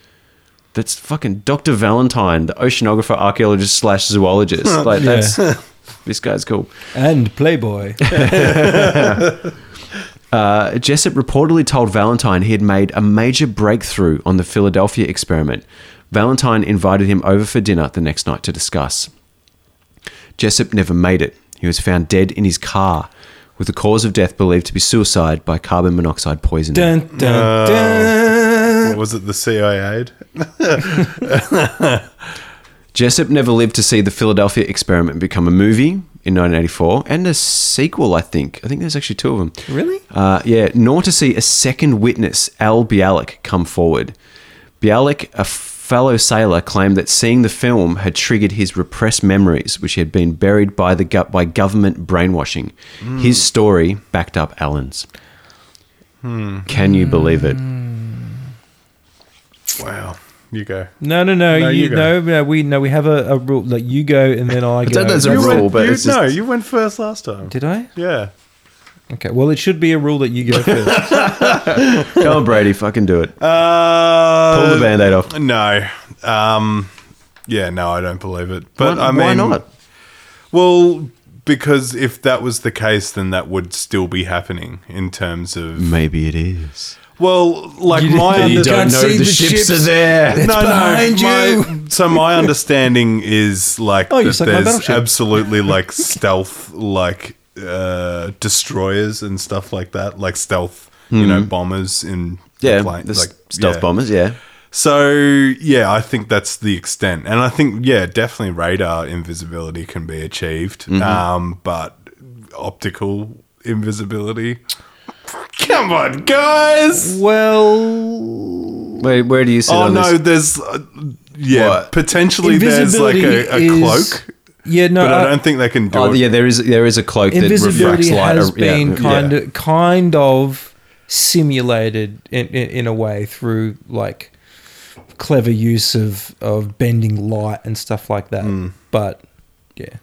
B: That's fucking Dr. Valentine, the oceanographer, archaeologist slash zoologist. [LAUGHS] Like
D: Yeah.
B: that's [LAUGHS] this guy's cool.
D: And Playboy. [LAUGHS]
B: Uh, Jessup reportedly told Valentine he had made a major breakthrough on the Philadelphia experiment. Valentine invited him over for dinner the next night to discuss. Jessup never made it. He was found dead in his car, with the cause of death believed to be suicide by carbon monoxide poisoning.
D: dun, dun, dun.
C: What was it? The CIA? [LAUGHS] [LAUGHS]
B: Jessup never lived to see the Philadelphia experiment become a movie in 1984 and a sequel, I think. I think there's actually two of them.
D: Really?
B: Uh, yeah, nor to see a second witness, Al Bielek, come forward. Bielek, a fellow sailor, claimed that seeing the film had triggered his repressed memories, which had been buried by the gut by government brainwashing. His story backed up Allen's. Can you believe it?
C: Wow. You go.
D: No, no, no.
C: No,
D: you,
C: you go.
D: no, no, we no, we have a, a rule. Like you go and then I go.
B: don't know there's a
C: You
B: rule,
C: went,
B: but
C: you,
B: it's just-
C: no, you went first last time.
D: Did I?
C: Yeah.
D: Okay. Well, it should be a rule that you go first. [LAUGHS] [LAUGHS]
B: Come on, Brady, fucking do it.
C: Uh,
B: Pull the band aid off.
C: No. Um, yeah, no, I don't believe it. But
B: why,
C: I mean,
B: why not?
C: Well, because if that was the case, then that would still be happening in terms of.
B: Maybe it is.
C: Well, like
D: You-
C: my [LAUGHS]
D: you
C: under-
D: don't see the ships.
B: are there.
D: It's behind
C: my-
D: you.
C: so my [LAUGHS] understanding is like
D: Oh, you
C: that
D: suck my
C: there's
D: battleship.
C: absolutely [LAUGHS] like stealth like uh destroyers and stuff like that, like stealth, you know, bombers in
B: Yeah,
C: plane-
B: the
C: like
B: stealth
C: yeah.
B: bombers, yeah.
C: So yeah, I think that's the extent, and I think yeah, definitely radar invisibility can be achieved,
B: Mm-hmm.
C: um, but optical invisibility. Come on, guys!
D: well,
B: Wait, where do you sit
C: Oh
B: on
C: no,
B: this?
C: there's uh, yeah,
B: What?
C: potentially there's like a, a
D: Invisibility
C: cloak,
D: Yeah, no,
C: but I
D: I-
C: don't think they can do
B: Oh,
C: it.
B: yeah, there is there is a cloak that refracts
D: invisibility
B: light.
D: has
B: uh, yeah,
D: been
B: yeah.
D: kind of kind of simulated in, in, in a way through like clever use of of bending light and stuff like that.
B: Hmm.
D: But yeah,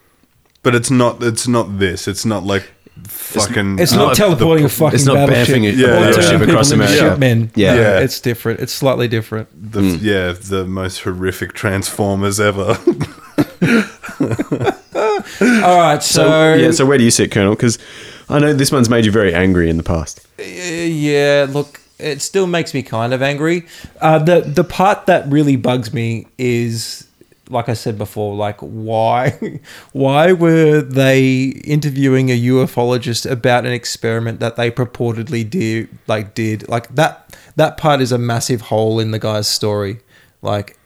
C: But it's not. It's not this. It's not like fucking.
D: it's not teleporting
C: the-
D: a fucking
B: It's not
D: battleship.
B: bamfing it-
C: Yeah,
D: or
C: yeah,
D: turning
C: yeah.
D: people
B: across
D: into
B: America.
D: shipmen.
B: Yeah.
C: Yeah.
D: it's different. It's slightly different.
C: the yeah the most horrific transformers ever. [LAUGHS]
D: All right, so,
B: So, yeah, so where do you sit, Colonel? Because I know this one's made you very angry in the past.
D: Uh, yeah, look, it still makes me kind of angry. Uh, the the part that really bugs me is, like I said before, like why [LAUGHS] why were they interviewing a ufologist about an experiment that they purportedly did like did like that that part is a massive hole in the guy's story. Like,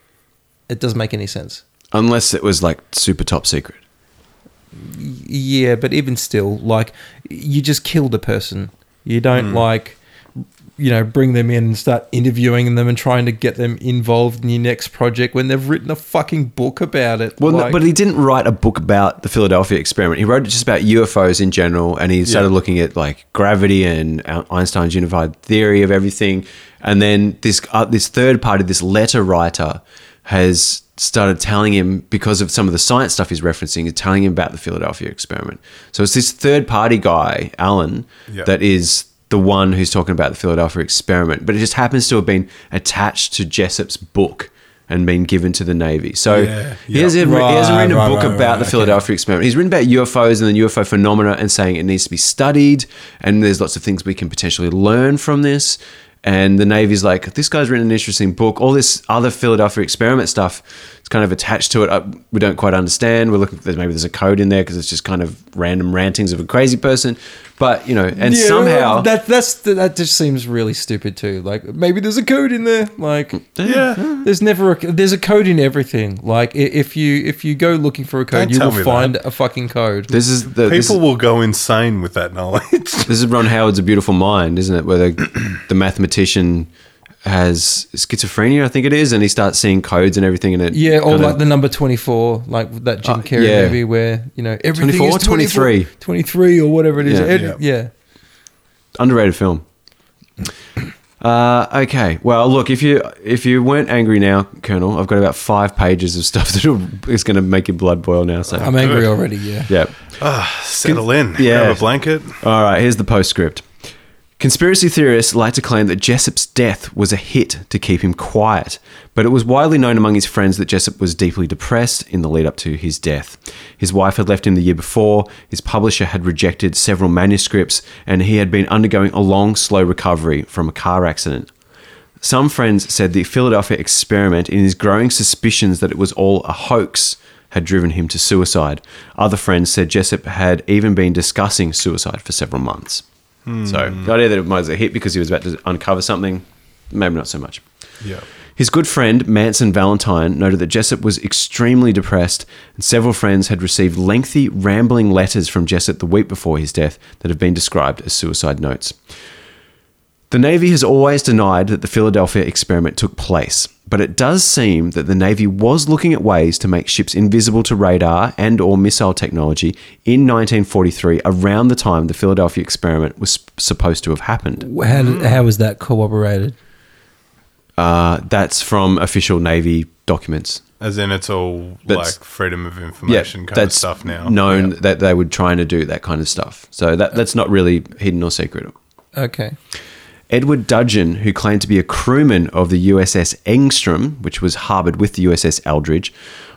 D: it doesn't make any sense.
B: Unless it was like super top secret.
D: Yeah, but even still, like you just killed a person. You don't hmm. like, you know, bring them in and start interviewing them and trying to get them involved in your next project when they've written a fucking book about it.
B: Well, no, but he didn't write a book about the Philadelphia experiment. He wrote it just about UFOs in general, and he started
C: Yeah.
B: looking at like gravity and Einstein's unified theory of everything. And then this uh, this third party, this letter writer, has started telling him because of some of the science stuff he's referencing, is telling him about the Philadelphia experiment. So it's this third party guy, Allen,
C: Yeah.
B: that is the one who's talking about the Philadelphia experiment, but it just happens to have been attached to Jessup's book and been given to the Navy. So
C: Yeah,
B: he, hasn't, he hasn't written a
D: right,
B: book
D: right,
B: about
D: right,
B: the
D: okay.
B: Philadelphia experiment. He's written about UFOs and the UFO phenomena and saying it needs to be studied and there's lots of things we can potentially learn from this. And the Navy's like, this guy's written an interesting book. All this other Philadelphia experiment stuff It's kind of attached to it. Uh, we don't quite understand. We're looking. There's maybe there's a code in there because it's just kind of random rantings of a crazy person. But you know, and
D: Yeah,
B: somehow
D: that that's that just seems really stupid too. Like maybe there's a code in there. Like
C: Yeah.
D: there's never a, there's a code in everything. Like if you if you go looking for a code,
C: Don't
D: you will
C: me
D: find a fucking code.
B: this is the this
C: People
B: is,
C: will go insane with that knowledge. [LAUGHS]
B: this is Ron Howard's A Beautiful Mind, isn't it? Where the, the mathematician has schizophrenia, I think it is, and he starts seeing codes and everything in it.
D: Yeah, or
B: kinda-
D: like the number 24, like that Jim
B: Uh,
D: Carrey
B: yeah.
D: movie where, you know, everything
B: 24,
D: is 24,
B: 23.
D: 23 or whatever it is.
B: Yeah.
D: Ed-
C: Yeah.
D: yeah.
B: underrated film. Uh, okay. Well, look if you if you weren't angry now, Colonel, I've got about five pages of stuff [LAUGHS] that is going to make your blood boil now. So
D: I'm angry already, yeah.
B: yeah.
C: Settle in.
B: Yeah.
C: Grab a blanket.
B: All right, here's the postscript. Conspiracy theorists like to claim that Jessup's death was a hit to keep him quiet, but it was widely known among his friends that Jessup was deeply depressed in the lead up to his death. His wife had left him the year before, his publisher had rejected several manuscripts, and he had been undergoing a long, slow recovery from a car accident. Some friends said the Philadelphia experiment, in his growing suspicions that it was all a hoax, had driven him to suicide. Other friends said Jessup had even been discussing suicide for several months. So hmm. the idea that it was a hit because he was about to uncover something, maybe not so much.
C: Yeah.
B: His good friend Manson Valentine noted that Jessup was extremely depressed, and several friends had received lengthy, rambling letters from Jessup the week before his death that have been described as suicide notes. The Navy has always denied that the Philadelphia experiment took place, but it does seem that the Navy was looking at ways to make ships invisible to radar and or missile technology in 1943 around the time the Philadelphia experiment was supposed to have happened.
D: How, did- how was that corroborated?
B: Uh, that's from official Navy documents.
C: As in, it's all
B: That's-
C: like freedom of information kind of stuff now.
B: known
C: Yeah.
B: that they were trying to do that kind of stuff. So that that's not really hidden or secret.
D: Okay.
B: Edward Dudgeon, who claimed to be a crewman of the USS Engstrom, which was harbored with the USS Eldridge,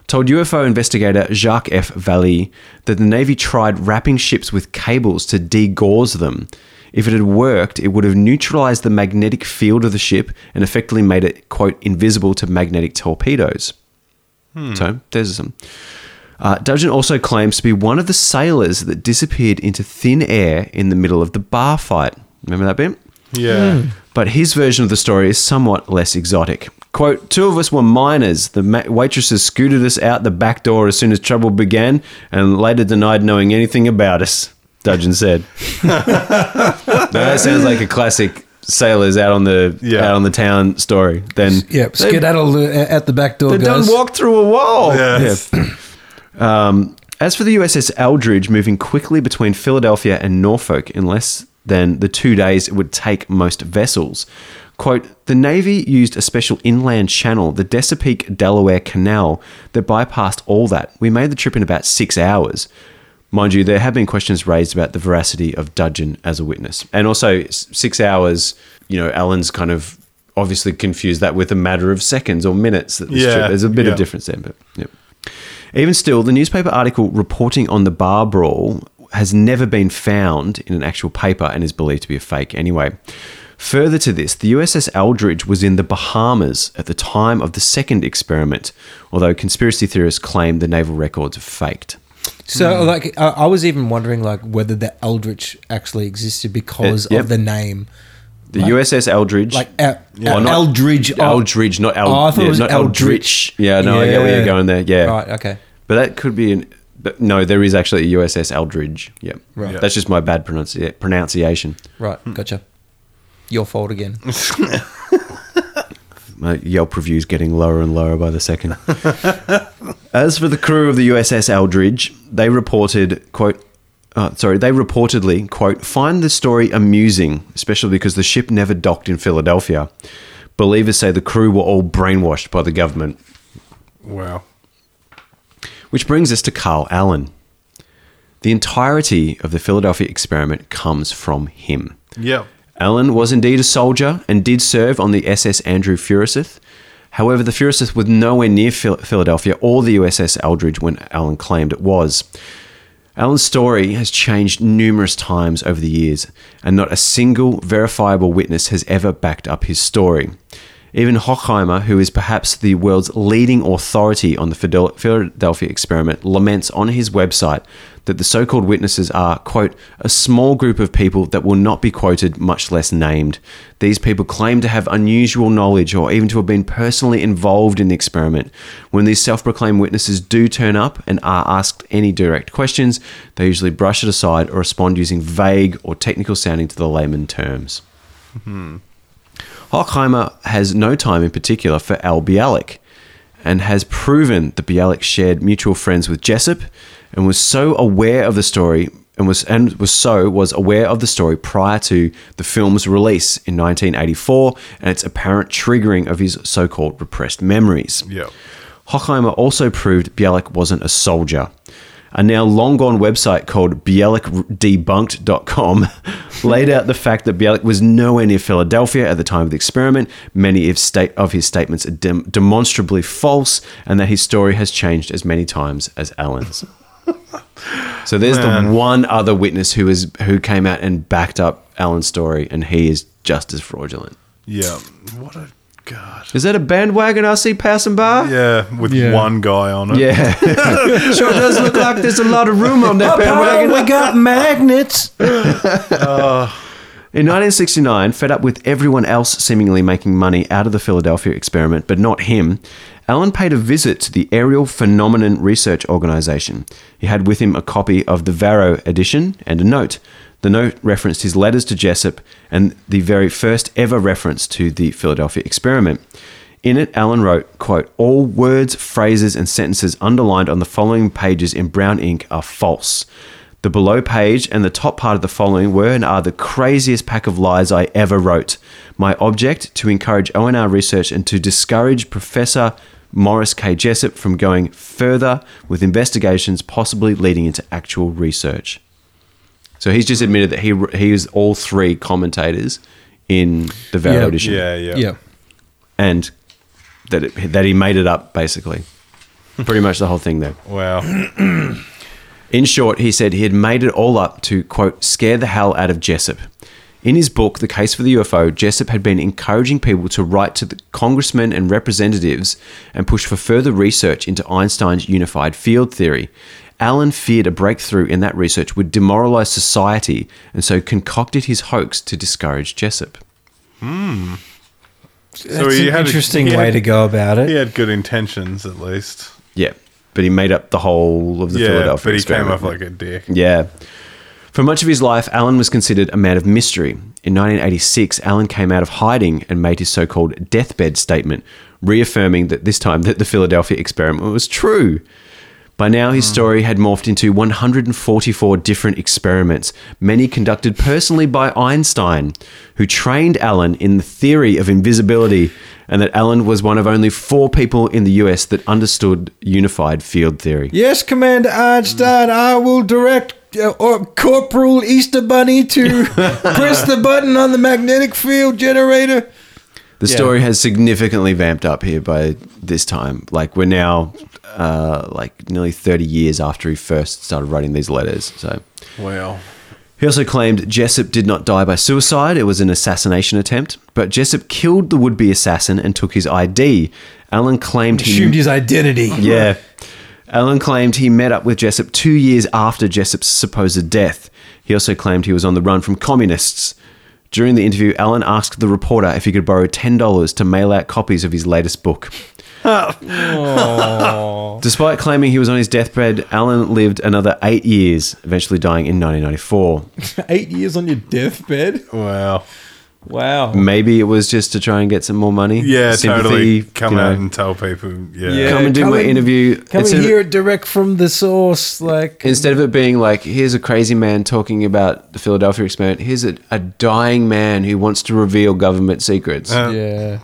B: told UFO investigator Jacques F. Vallée that the Navy tried wrapping ships with cables to degauss them. If it had worked, it would have neutralized the magnetic field of the ship and effectively made it, quote, invisible to magnetic torpedoes. So there's some. Uh, Dudgeon also claims to be one of the sailors that disappeared into thin air in the middle of the bar fight. Remember that bit?
C: Yeah.
B: But his version of the story is somewhat less exotic. Quote, two of us were minors. The ma- waitresses scooted us out the back door as soon as trouble began and later denied knowing anything about us, Dudgeon said. [LAUGHS] now, that sounds like a classic sailors out on the
C: Yeah.
B: out on the town story. Then
D: Yep.
B: they-
D: Skedaddle at the back door,
B: they done
D: guys.
B: walked through a wall.
C: Yes.
B: Yeah. [CLEARS THROAT] um, as for the USS Eldridge moving quickly between Philadelphia and Norfolk in less than the two days it would take most vessels, quote, the Navy used a special inland channel, the Chesapeake Delaware Canal, that bypassed all that. We made the trip in about six hours. Mind you, there have been questions raised about the veracity of Dudgeon as a witness. And also, six hours, you know, Allen's kind of obviously confused that with a matter of seconds or minutes. That
C: Yeah,
B: trip- There's a bit
C: yeah.
B: of difference there, but yep. Even still, the newspaper article reporting on the bar brawl has never been found in an actual paper and is believed to be a fake anyway. Further to this, the USS Eldridge was in the Bahamas at the time of the second experiment, although conspiracy theorists claim the naval records are faked.
D: So, like, I, I was even wondering, like, whether the Eldritch actually existed because
B: Uh, yep.
D: of the name.
B: The
D: Like-
B: USS Eldridge,
D: Like, El-
B: Well, not-
D: Eldridge. oh,
B: Eldridge, not El-
D: Oh, I thought
B: yeah,
D: it was
B: not
D: Eldritch.
B: Yeah, no, I get where
D: Yeah.
B: you're going there. Yeah,
D: Right, okay.
B: But that could be an. But no, there is actually a USS Eldridge. Yeah,
D: Right.
B: That's just my bad pronunci- pronunciation.
D: Right, gotcha. Your fault again. [LAUGHS]
B: My Yelp reviews getting lower and lower by the second. As for the crew of the USS Eldridge, they reported, quote, uh, sorry, they reportedly, quote, find the story amusing, especially because the ship never docked in Philadelphia. Believers say the crew were all brainwashed by the government.
C: Wow.
B: Which brings us to Carl Allen. The entirety of the Philadelphia experiment comes from him.
C: Yeah.
B: Allen was indeed a soldier and did serve on the SS Andrew Furuseth. However, the Furuseth was nowhere near Phil- Philadelphia or the USS Eldridge when Allen claimed it was. Allen's story has changed numerous times over the years, and not a single verifiable witness has ever backed up his story. Even Hockheimer, who is perhaps the world's leading authority on the Philadelphia experiment, laments on his website that the so called witnesses are, quote, a small group of people that will not be quoted, much less named. These people claim to have unusual knowledge or even to have been personally involved in the experiment. When these self proclaimed witnesses do turn up and are asked any direct questions, they usually brush it aside or respond using vague or technical sounding to the layman terms. Hmm. Hockheimer has no time in particular for Al Bielek and has proven that Bielek shared mutual friends with Jessup and was so aware of the story and was and was so was aware of the story prior to the film's release in 1984 and its apparent triggering of his so-called repressed memories.
C: Yeah.
B: Hockheimer also proved Bielek wasn't a soldier. A now long gone website called BielekDebunked.com [LAUGHS] laid out the fact that Bielek was nowhere near Philadelphia at the time of the experiment. Many of, state, of his statements are dem- demonstrably false, and that his story has changed as many times as Allen's. [LAUGHS] so there's the one other witness who is who came out and backed up Allen's story, and he is just as fraudulent.
C: Yeah. What a god.
B: Is that a bandwagon I see passing by?
C: Yeah, with
D: Yeah.
C: one guy on it.
B: Yeah. [LAUGHS] sure it does look like there's a lot of room on that bandwagon.
D: we got magnets. Uh.
B: In 1969, fed up with everyone else seemingly making money out of the Philadelphia experiment, but not him, Allen paid a visit to the Aerial Phenomenon Research Organization. He had with him a copy of the Varo edition and a note. The note referenced his letters to Jessup and the very first ever reference to the Philadelphia experiment. In it, Allen wrote, quote, All words, phrases, and sentences underlined on the following pages in brown ink are false. The below page and the top part of the following were and are the craziest pack of lies I ever wrote. My object to encourage ONR research and to discourage Professor Morris K. Jessup from going further with investigations, possibly leading into actual research. So he's just admitted that he he was all three commentators in the Varo
D: Yeah,
B: edition,
C: Yeah, yeah.
D: Yeah.
B: and that it, that he made it up basically. Pretty much the whole thing there.
C: Wow. [CLEARS THROAT]
B: In short, he said he had made it all up to, quote, scare the hell out of Jessup. In his book, The Case for the UFO, Jessup had been encouraging people to write to the congressmen and representatives and push for further research into Einstein's unified field theory. Allen feared a breakthrough in that research would demoralize society and so concocted his hoax to discourage Jessup. Hmm.
D: That's
C: he
D: an
C: had a-
D: interesting
C: he
D: way
C: had-
D: to go about it.
C: He had good intentions, at least.
B: Yeah, but he made up the whole of the
C: yeah,
B: Philadelphia
C: but he came
B: experiment.
C: off like a dick.
B: Yeah. For much of his life, Allen was considered a man of mystery. In 1986, Allen came out of hiding and made his so called deathbed statement, reaffirming that this time that the Philadelphia experiment was true. By now, his story had morphed into 144 different experiments, many conducted personally by Einstein, who trained Allen in the theory of invisibility, and that Allen was one of only four people in the US that understood unified field theory.
D: Yes, Commander Einstein, I will direct uh, or Corporal Easter Bunny to [LAUGHS] press the button on the magnetic field generator.
B: The
D: Yeah.
B: story has significantly vamped up here by this time. Like we're now uh, like nearly 30 years after he first started writing these letters. So
C: Wow.
B: he also claimed Jessup did not die by suicide. It was an assassination attempt. But Jessup killed the would-be assassin and took his ID. Allen claimed he
D: Assumed his identity.
B: yeah. [LAUGHS] Allen claimed he met up with Jessup two years after Jessup's supposed death. He also claimed he was on the run from communists. During the interview, Allen asked the reporter if he could borrow $10 to mail out copies of his latest book. [LAUGHS] Despite claiming he was on his deathbed, Allen lived another eight years, eventually dying in 1994. [LAUGHS]
D: Eight years on your deathbed.
C: Wow.
D: Wow.
B: Maybe it was just to try and get some more money.
C: Yeah,
B: sympathy,
C: totally. Come
B: you know,
C: out and tell people. Yeah.
D: Yeah.
B: come and do
D: come
B: my
D: and-
B: interview.
D: Come we
B: Instead of-
D: hear it direct from the source? Like,
B: Instead of it being like, here's a crazy man talking about the Philadelphia experiment, here's a, a dying man who wants to reveal government secrets.
C: Uh,
D: yeah.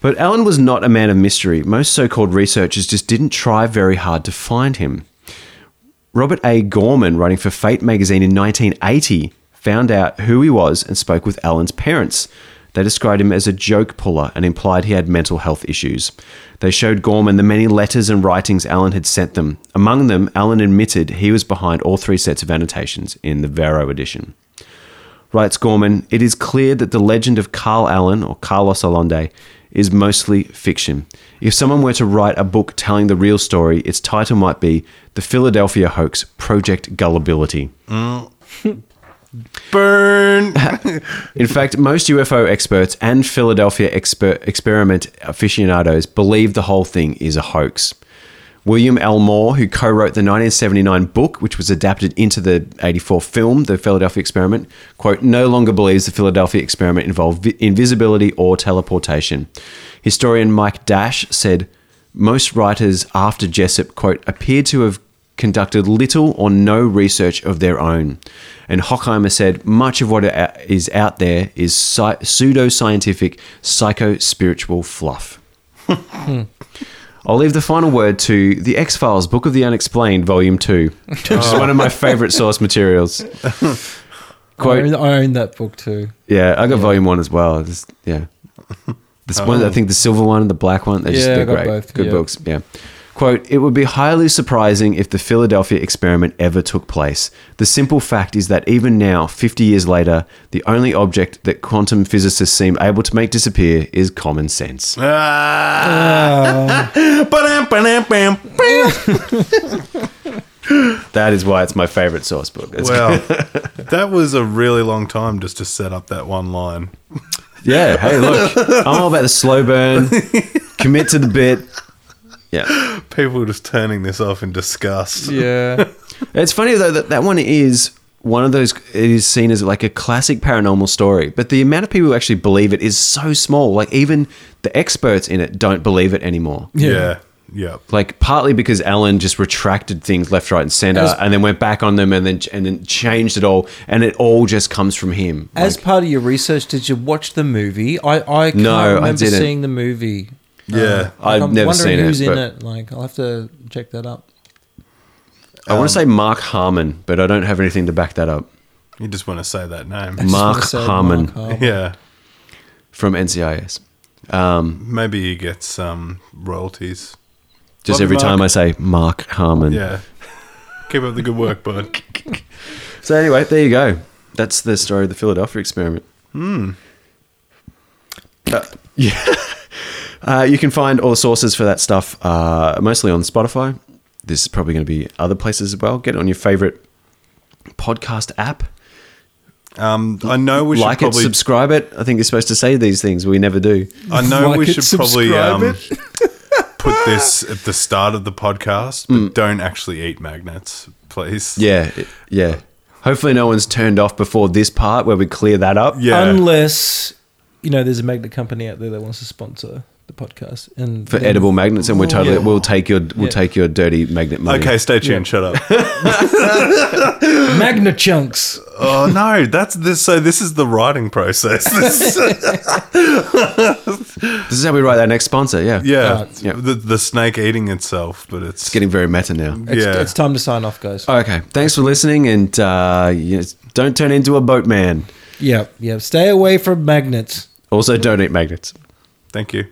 B: but Allen was not a man of mystery. Most so called researchers just didn't try very hard to find him. Robert A. Goerman, writing for Fate magazine in 1980, found out who he was and spoke with Allen's parents. They described him as a joke puller and implied he had mental health issues. They showed Goerman the many letters and writings Allen had sent them. Among them, Allen admitted he was behind all three sets of annotations in the Varo edition. Writes Goerman, it is clear that the legend of Carl Allen or Carlos Allende is mostly fiction. If someone were to write a book telling the real story, its title might be The Philadelphia Hoax Project Gullibility. Mm. [LAUGHS]
C: Burn. [LAUGHS]
B: In fact, most UFO experts and Philadelphia exper- experiment aficionados believe the whole thing is a hoax. William L. Moore, who co wrote the 1979 book, which was adapted into the 84 film, The Philadelphia Experiment, quote, no longer believes the Philadelphia experiment involved vi- invisibility or teleportation. Historian Mike Dash said most writers after Jessup, quote, appeared to have conducted little or no research of their own. And Hockheimer said much of what is out there is sci- pseudo-scientific, psycho-spiritual fluff. I'll leave the final word to The X Files Book of the Unexplained, Volume 2, which is one of my favorite source materials.
D: I
B: Quote,
D: own, I own that book too.
B: yeah, I got Volume 1 as well. This, yeah. This one, I um, think the silver one and the black one, they're just
D: Yeah, I
B: they're great.
D: both,
B: Good
D: yeah.
B: books, yeah. Quote, it would be highly surprising if the Philadelphia experiment ever took place. The simple fact is that even now, 50 years later, the only object that quantum physicists seem able to make disappear is common sense. [LAUGHS]
C: Ah. Ba-dam, ba-dam, bam, bam. [LAUGHS]
B: That is why it's my favorite source book. It's-
C: Well, [LAUGHS] that was a really long time just to set up that one line.
B: Yeah, hey, look, I'm all about the slow burn, commit to the bit. Yeah. [GASPS]
C: People just turning this off in disgust.
D: Yeah. [LAUGHS]
B: It's funny though that that one is one of those. It is seen as like a classic paranormal story, but the amount of people who actually believe it is so small. Like even the experts in it don't believe it anymore.
C: Yeah. Yeah.
B: Like partly because Allen just retracted things left, right, and center,
D: As-
B: and then went back on them, and then and then changed it all, and it all just comes from him.
D: As
B: Like,
D: part of your research, did you watch the movie? I, I can't
B: No,
D: remember
B: didn't.
D: seeing the movie.
C: Yeah.
B: I've
D: I'm
B: never
D: wondering
B: seen it,
D: who's in
B: but-
D: it. Like, I'll have to check that up.
B: I want to say Mark Harmon, but I don't have anything to back that up.
C: You just want to say that name.
D: Just
B: Mark
D: wanna say
B: Harmon.
D: Mark Harmon.
C: Yeah.
B: from NCIS. Um,
C: Maybe he gets um, royalties.
B: just
C: Love you,
B: every time I say Mark Harmon.
C: Yeah. Keep up the good work, bud. [LAUGHS]
B: So anyway, there you go. That's the story of the Philadelphia experiment. Hmm. Uh, [LAUGHS] yeah. Uh, you can find all the sources for that stuff uh, mostly on Spotify. This is probably going to be other places as well. Get it on your favorite podcast app.
C: Um, I know we should
B: like
C: probably.
B: it, subscribe it. I think you're supposed to say these things. We never do.
C: I know
D: Like
C: we
D: it,
C: should probably um, [LAUGHS] put this at the start of the podcast, but don't actually eat magnets, please.
B: Yeah, yeah. Hopefully, no one's turned off before this part where we clear that up.
C: Yeah.
D: Unless, you know, there's a magnet company out there that wants to sponsor the podcast. and
B: for
D: then-
B: edible magnets, and we're totally
D: Yeah.
B: we'll take your we'll
D: Yeah.
B: take your dirty magnet money.
C: Okay, stay tuned. Shut up. [LAUGHS]
D: Magnet chunks.
C: oh no, that's this. So this is the writing process. [LAUGHS] This-
B: This is how we write our next sponsor. Yeah,
C: yeah,
D: Right.
B: Yeah.
C: The, the snake eating itself, but it's,
B: It's getting very meta now.
D: It's,
C: Yeah.
D: it's time to sign off, guys.
B: Okay, thanks for listening, and uh, yes, don't turn into a boatman.
D: Yeah, yeah. Stay away from magnets.
B: Also, don't eat magnets.
C: Thank you.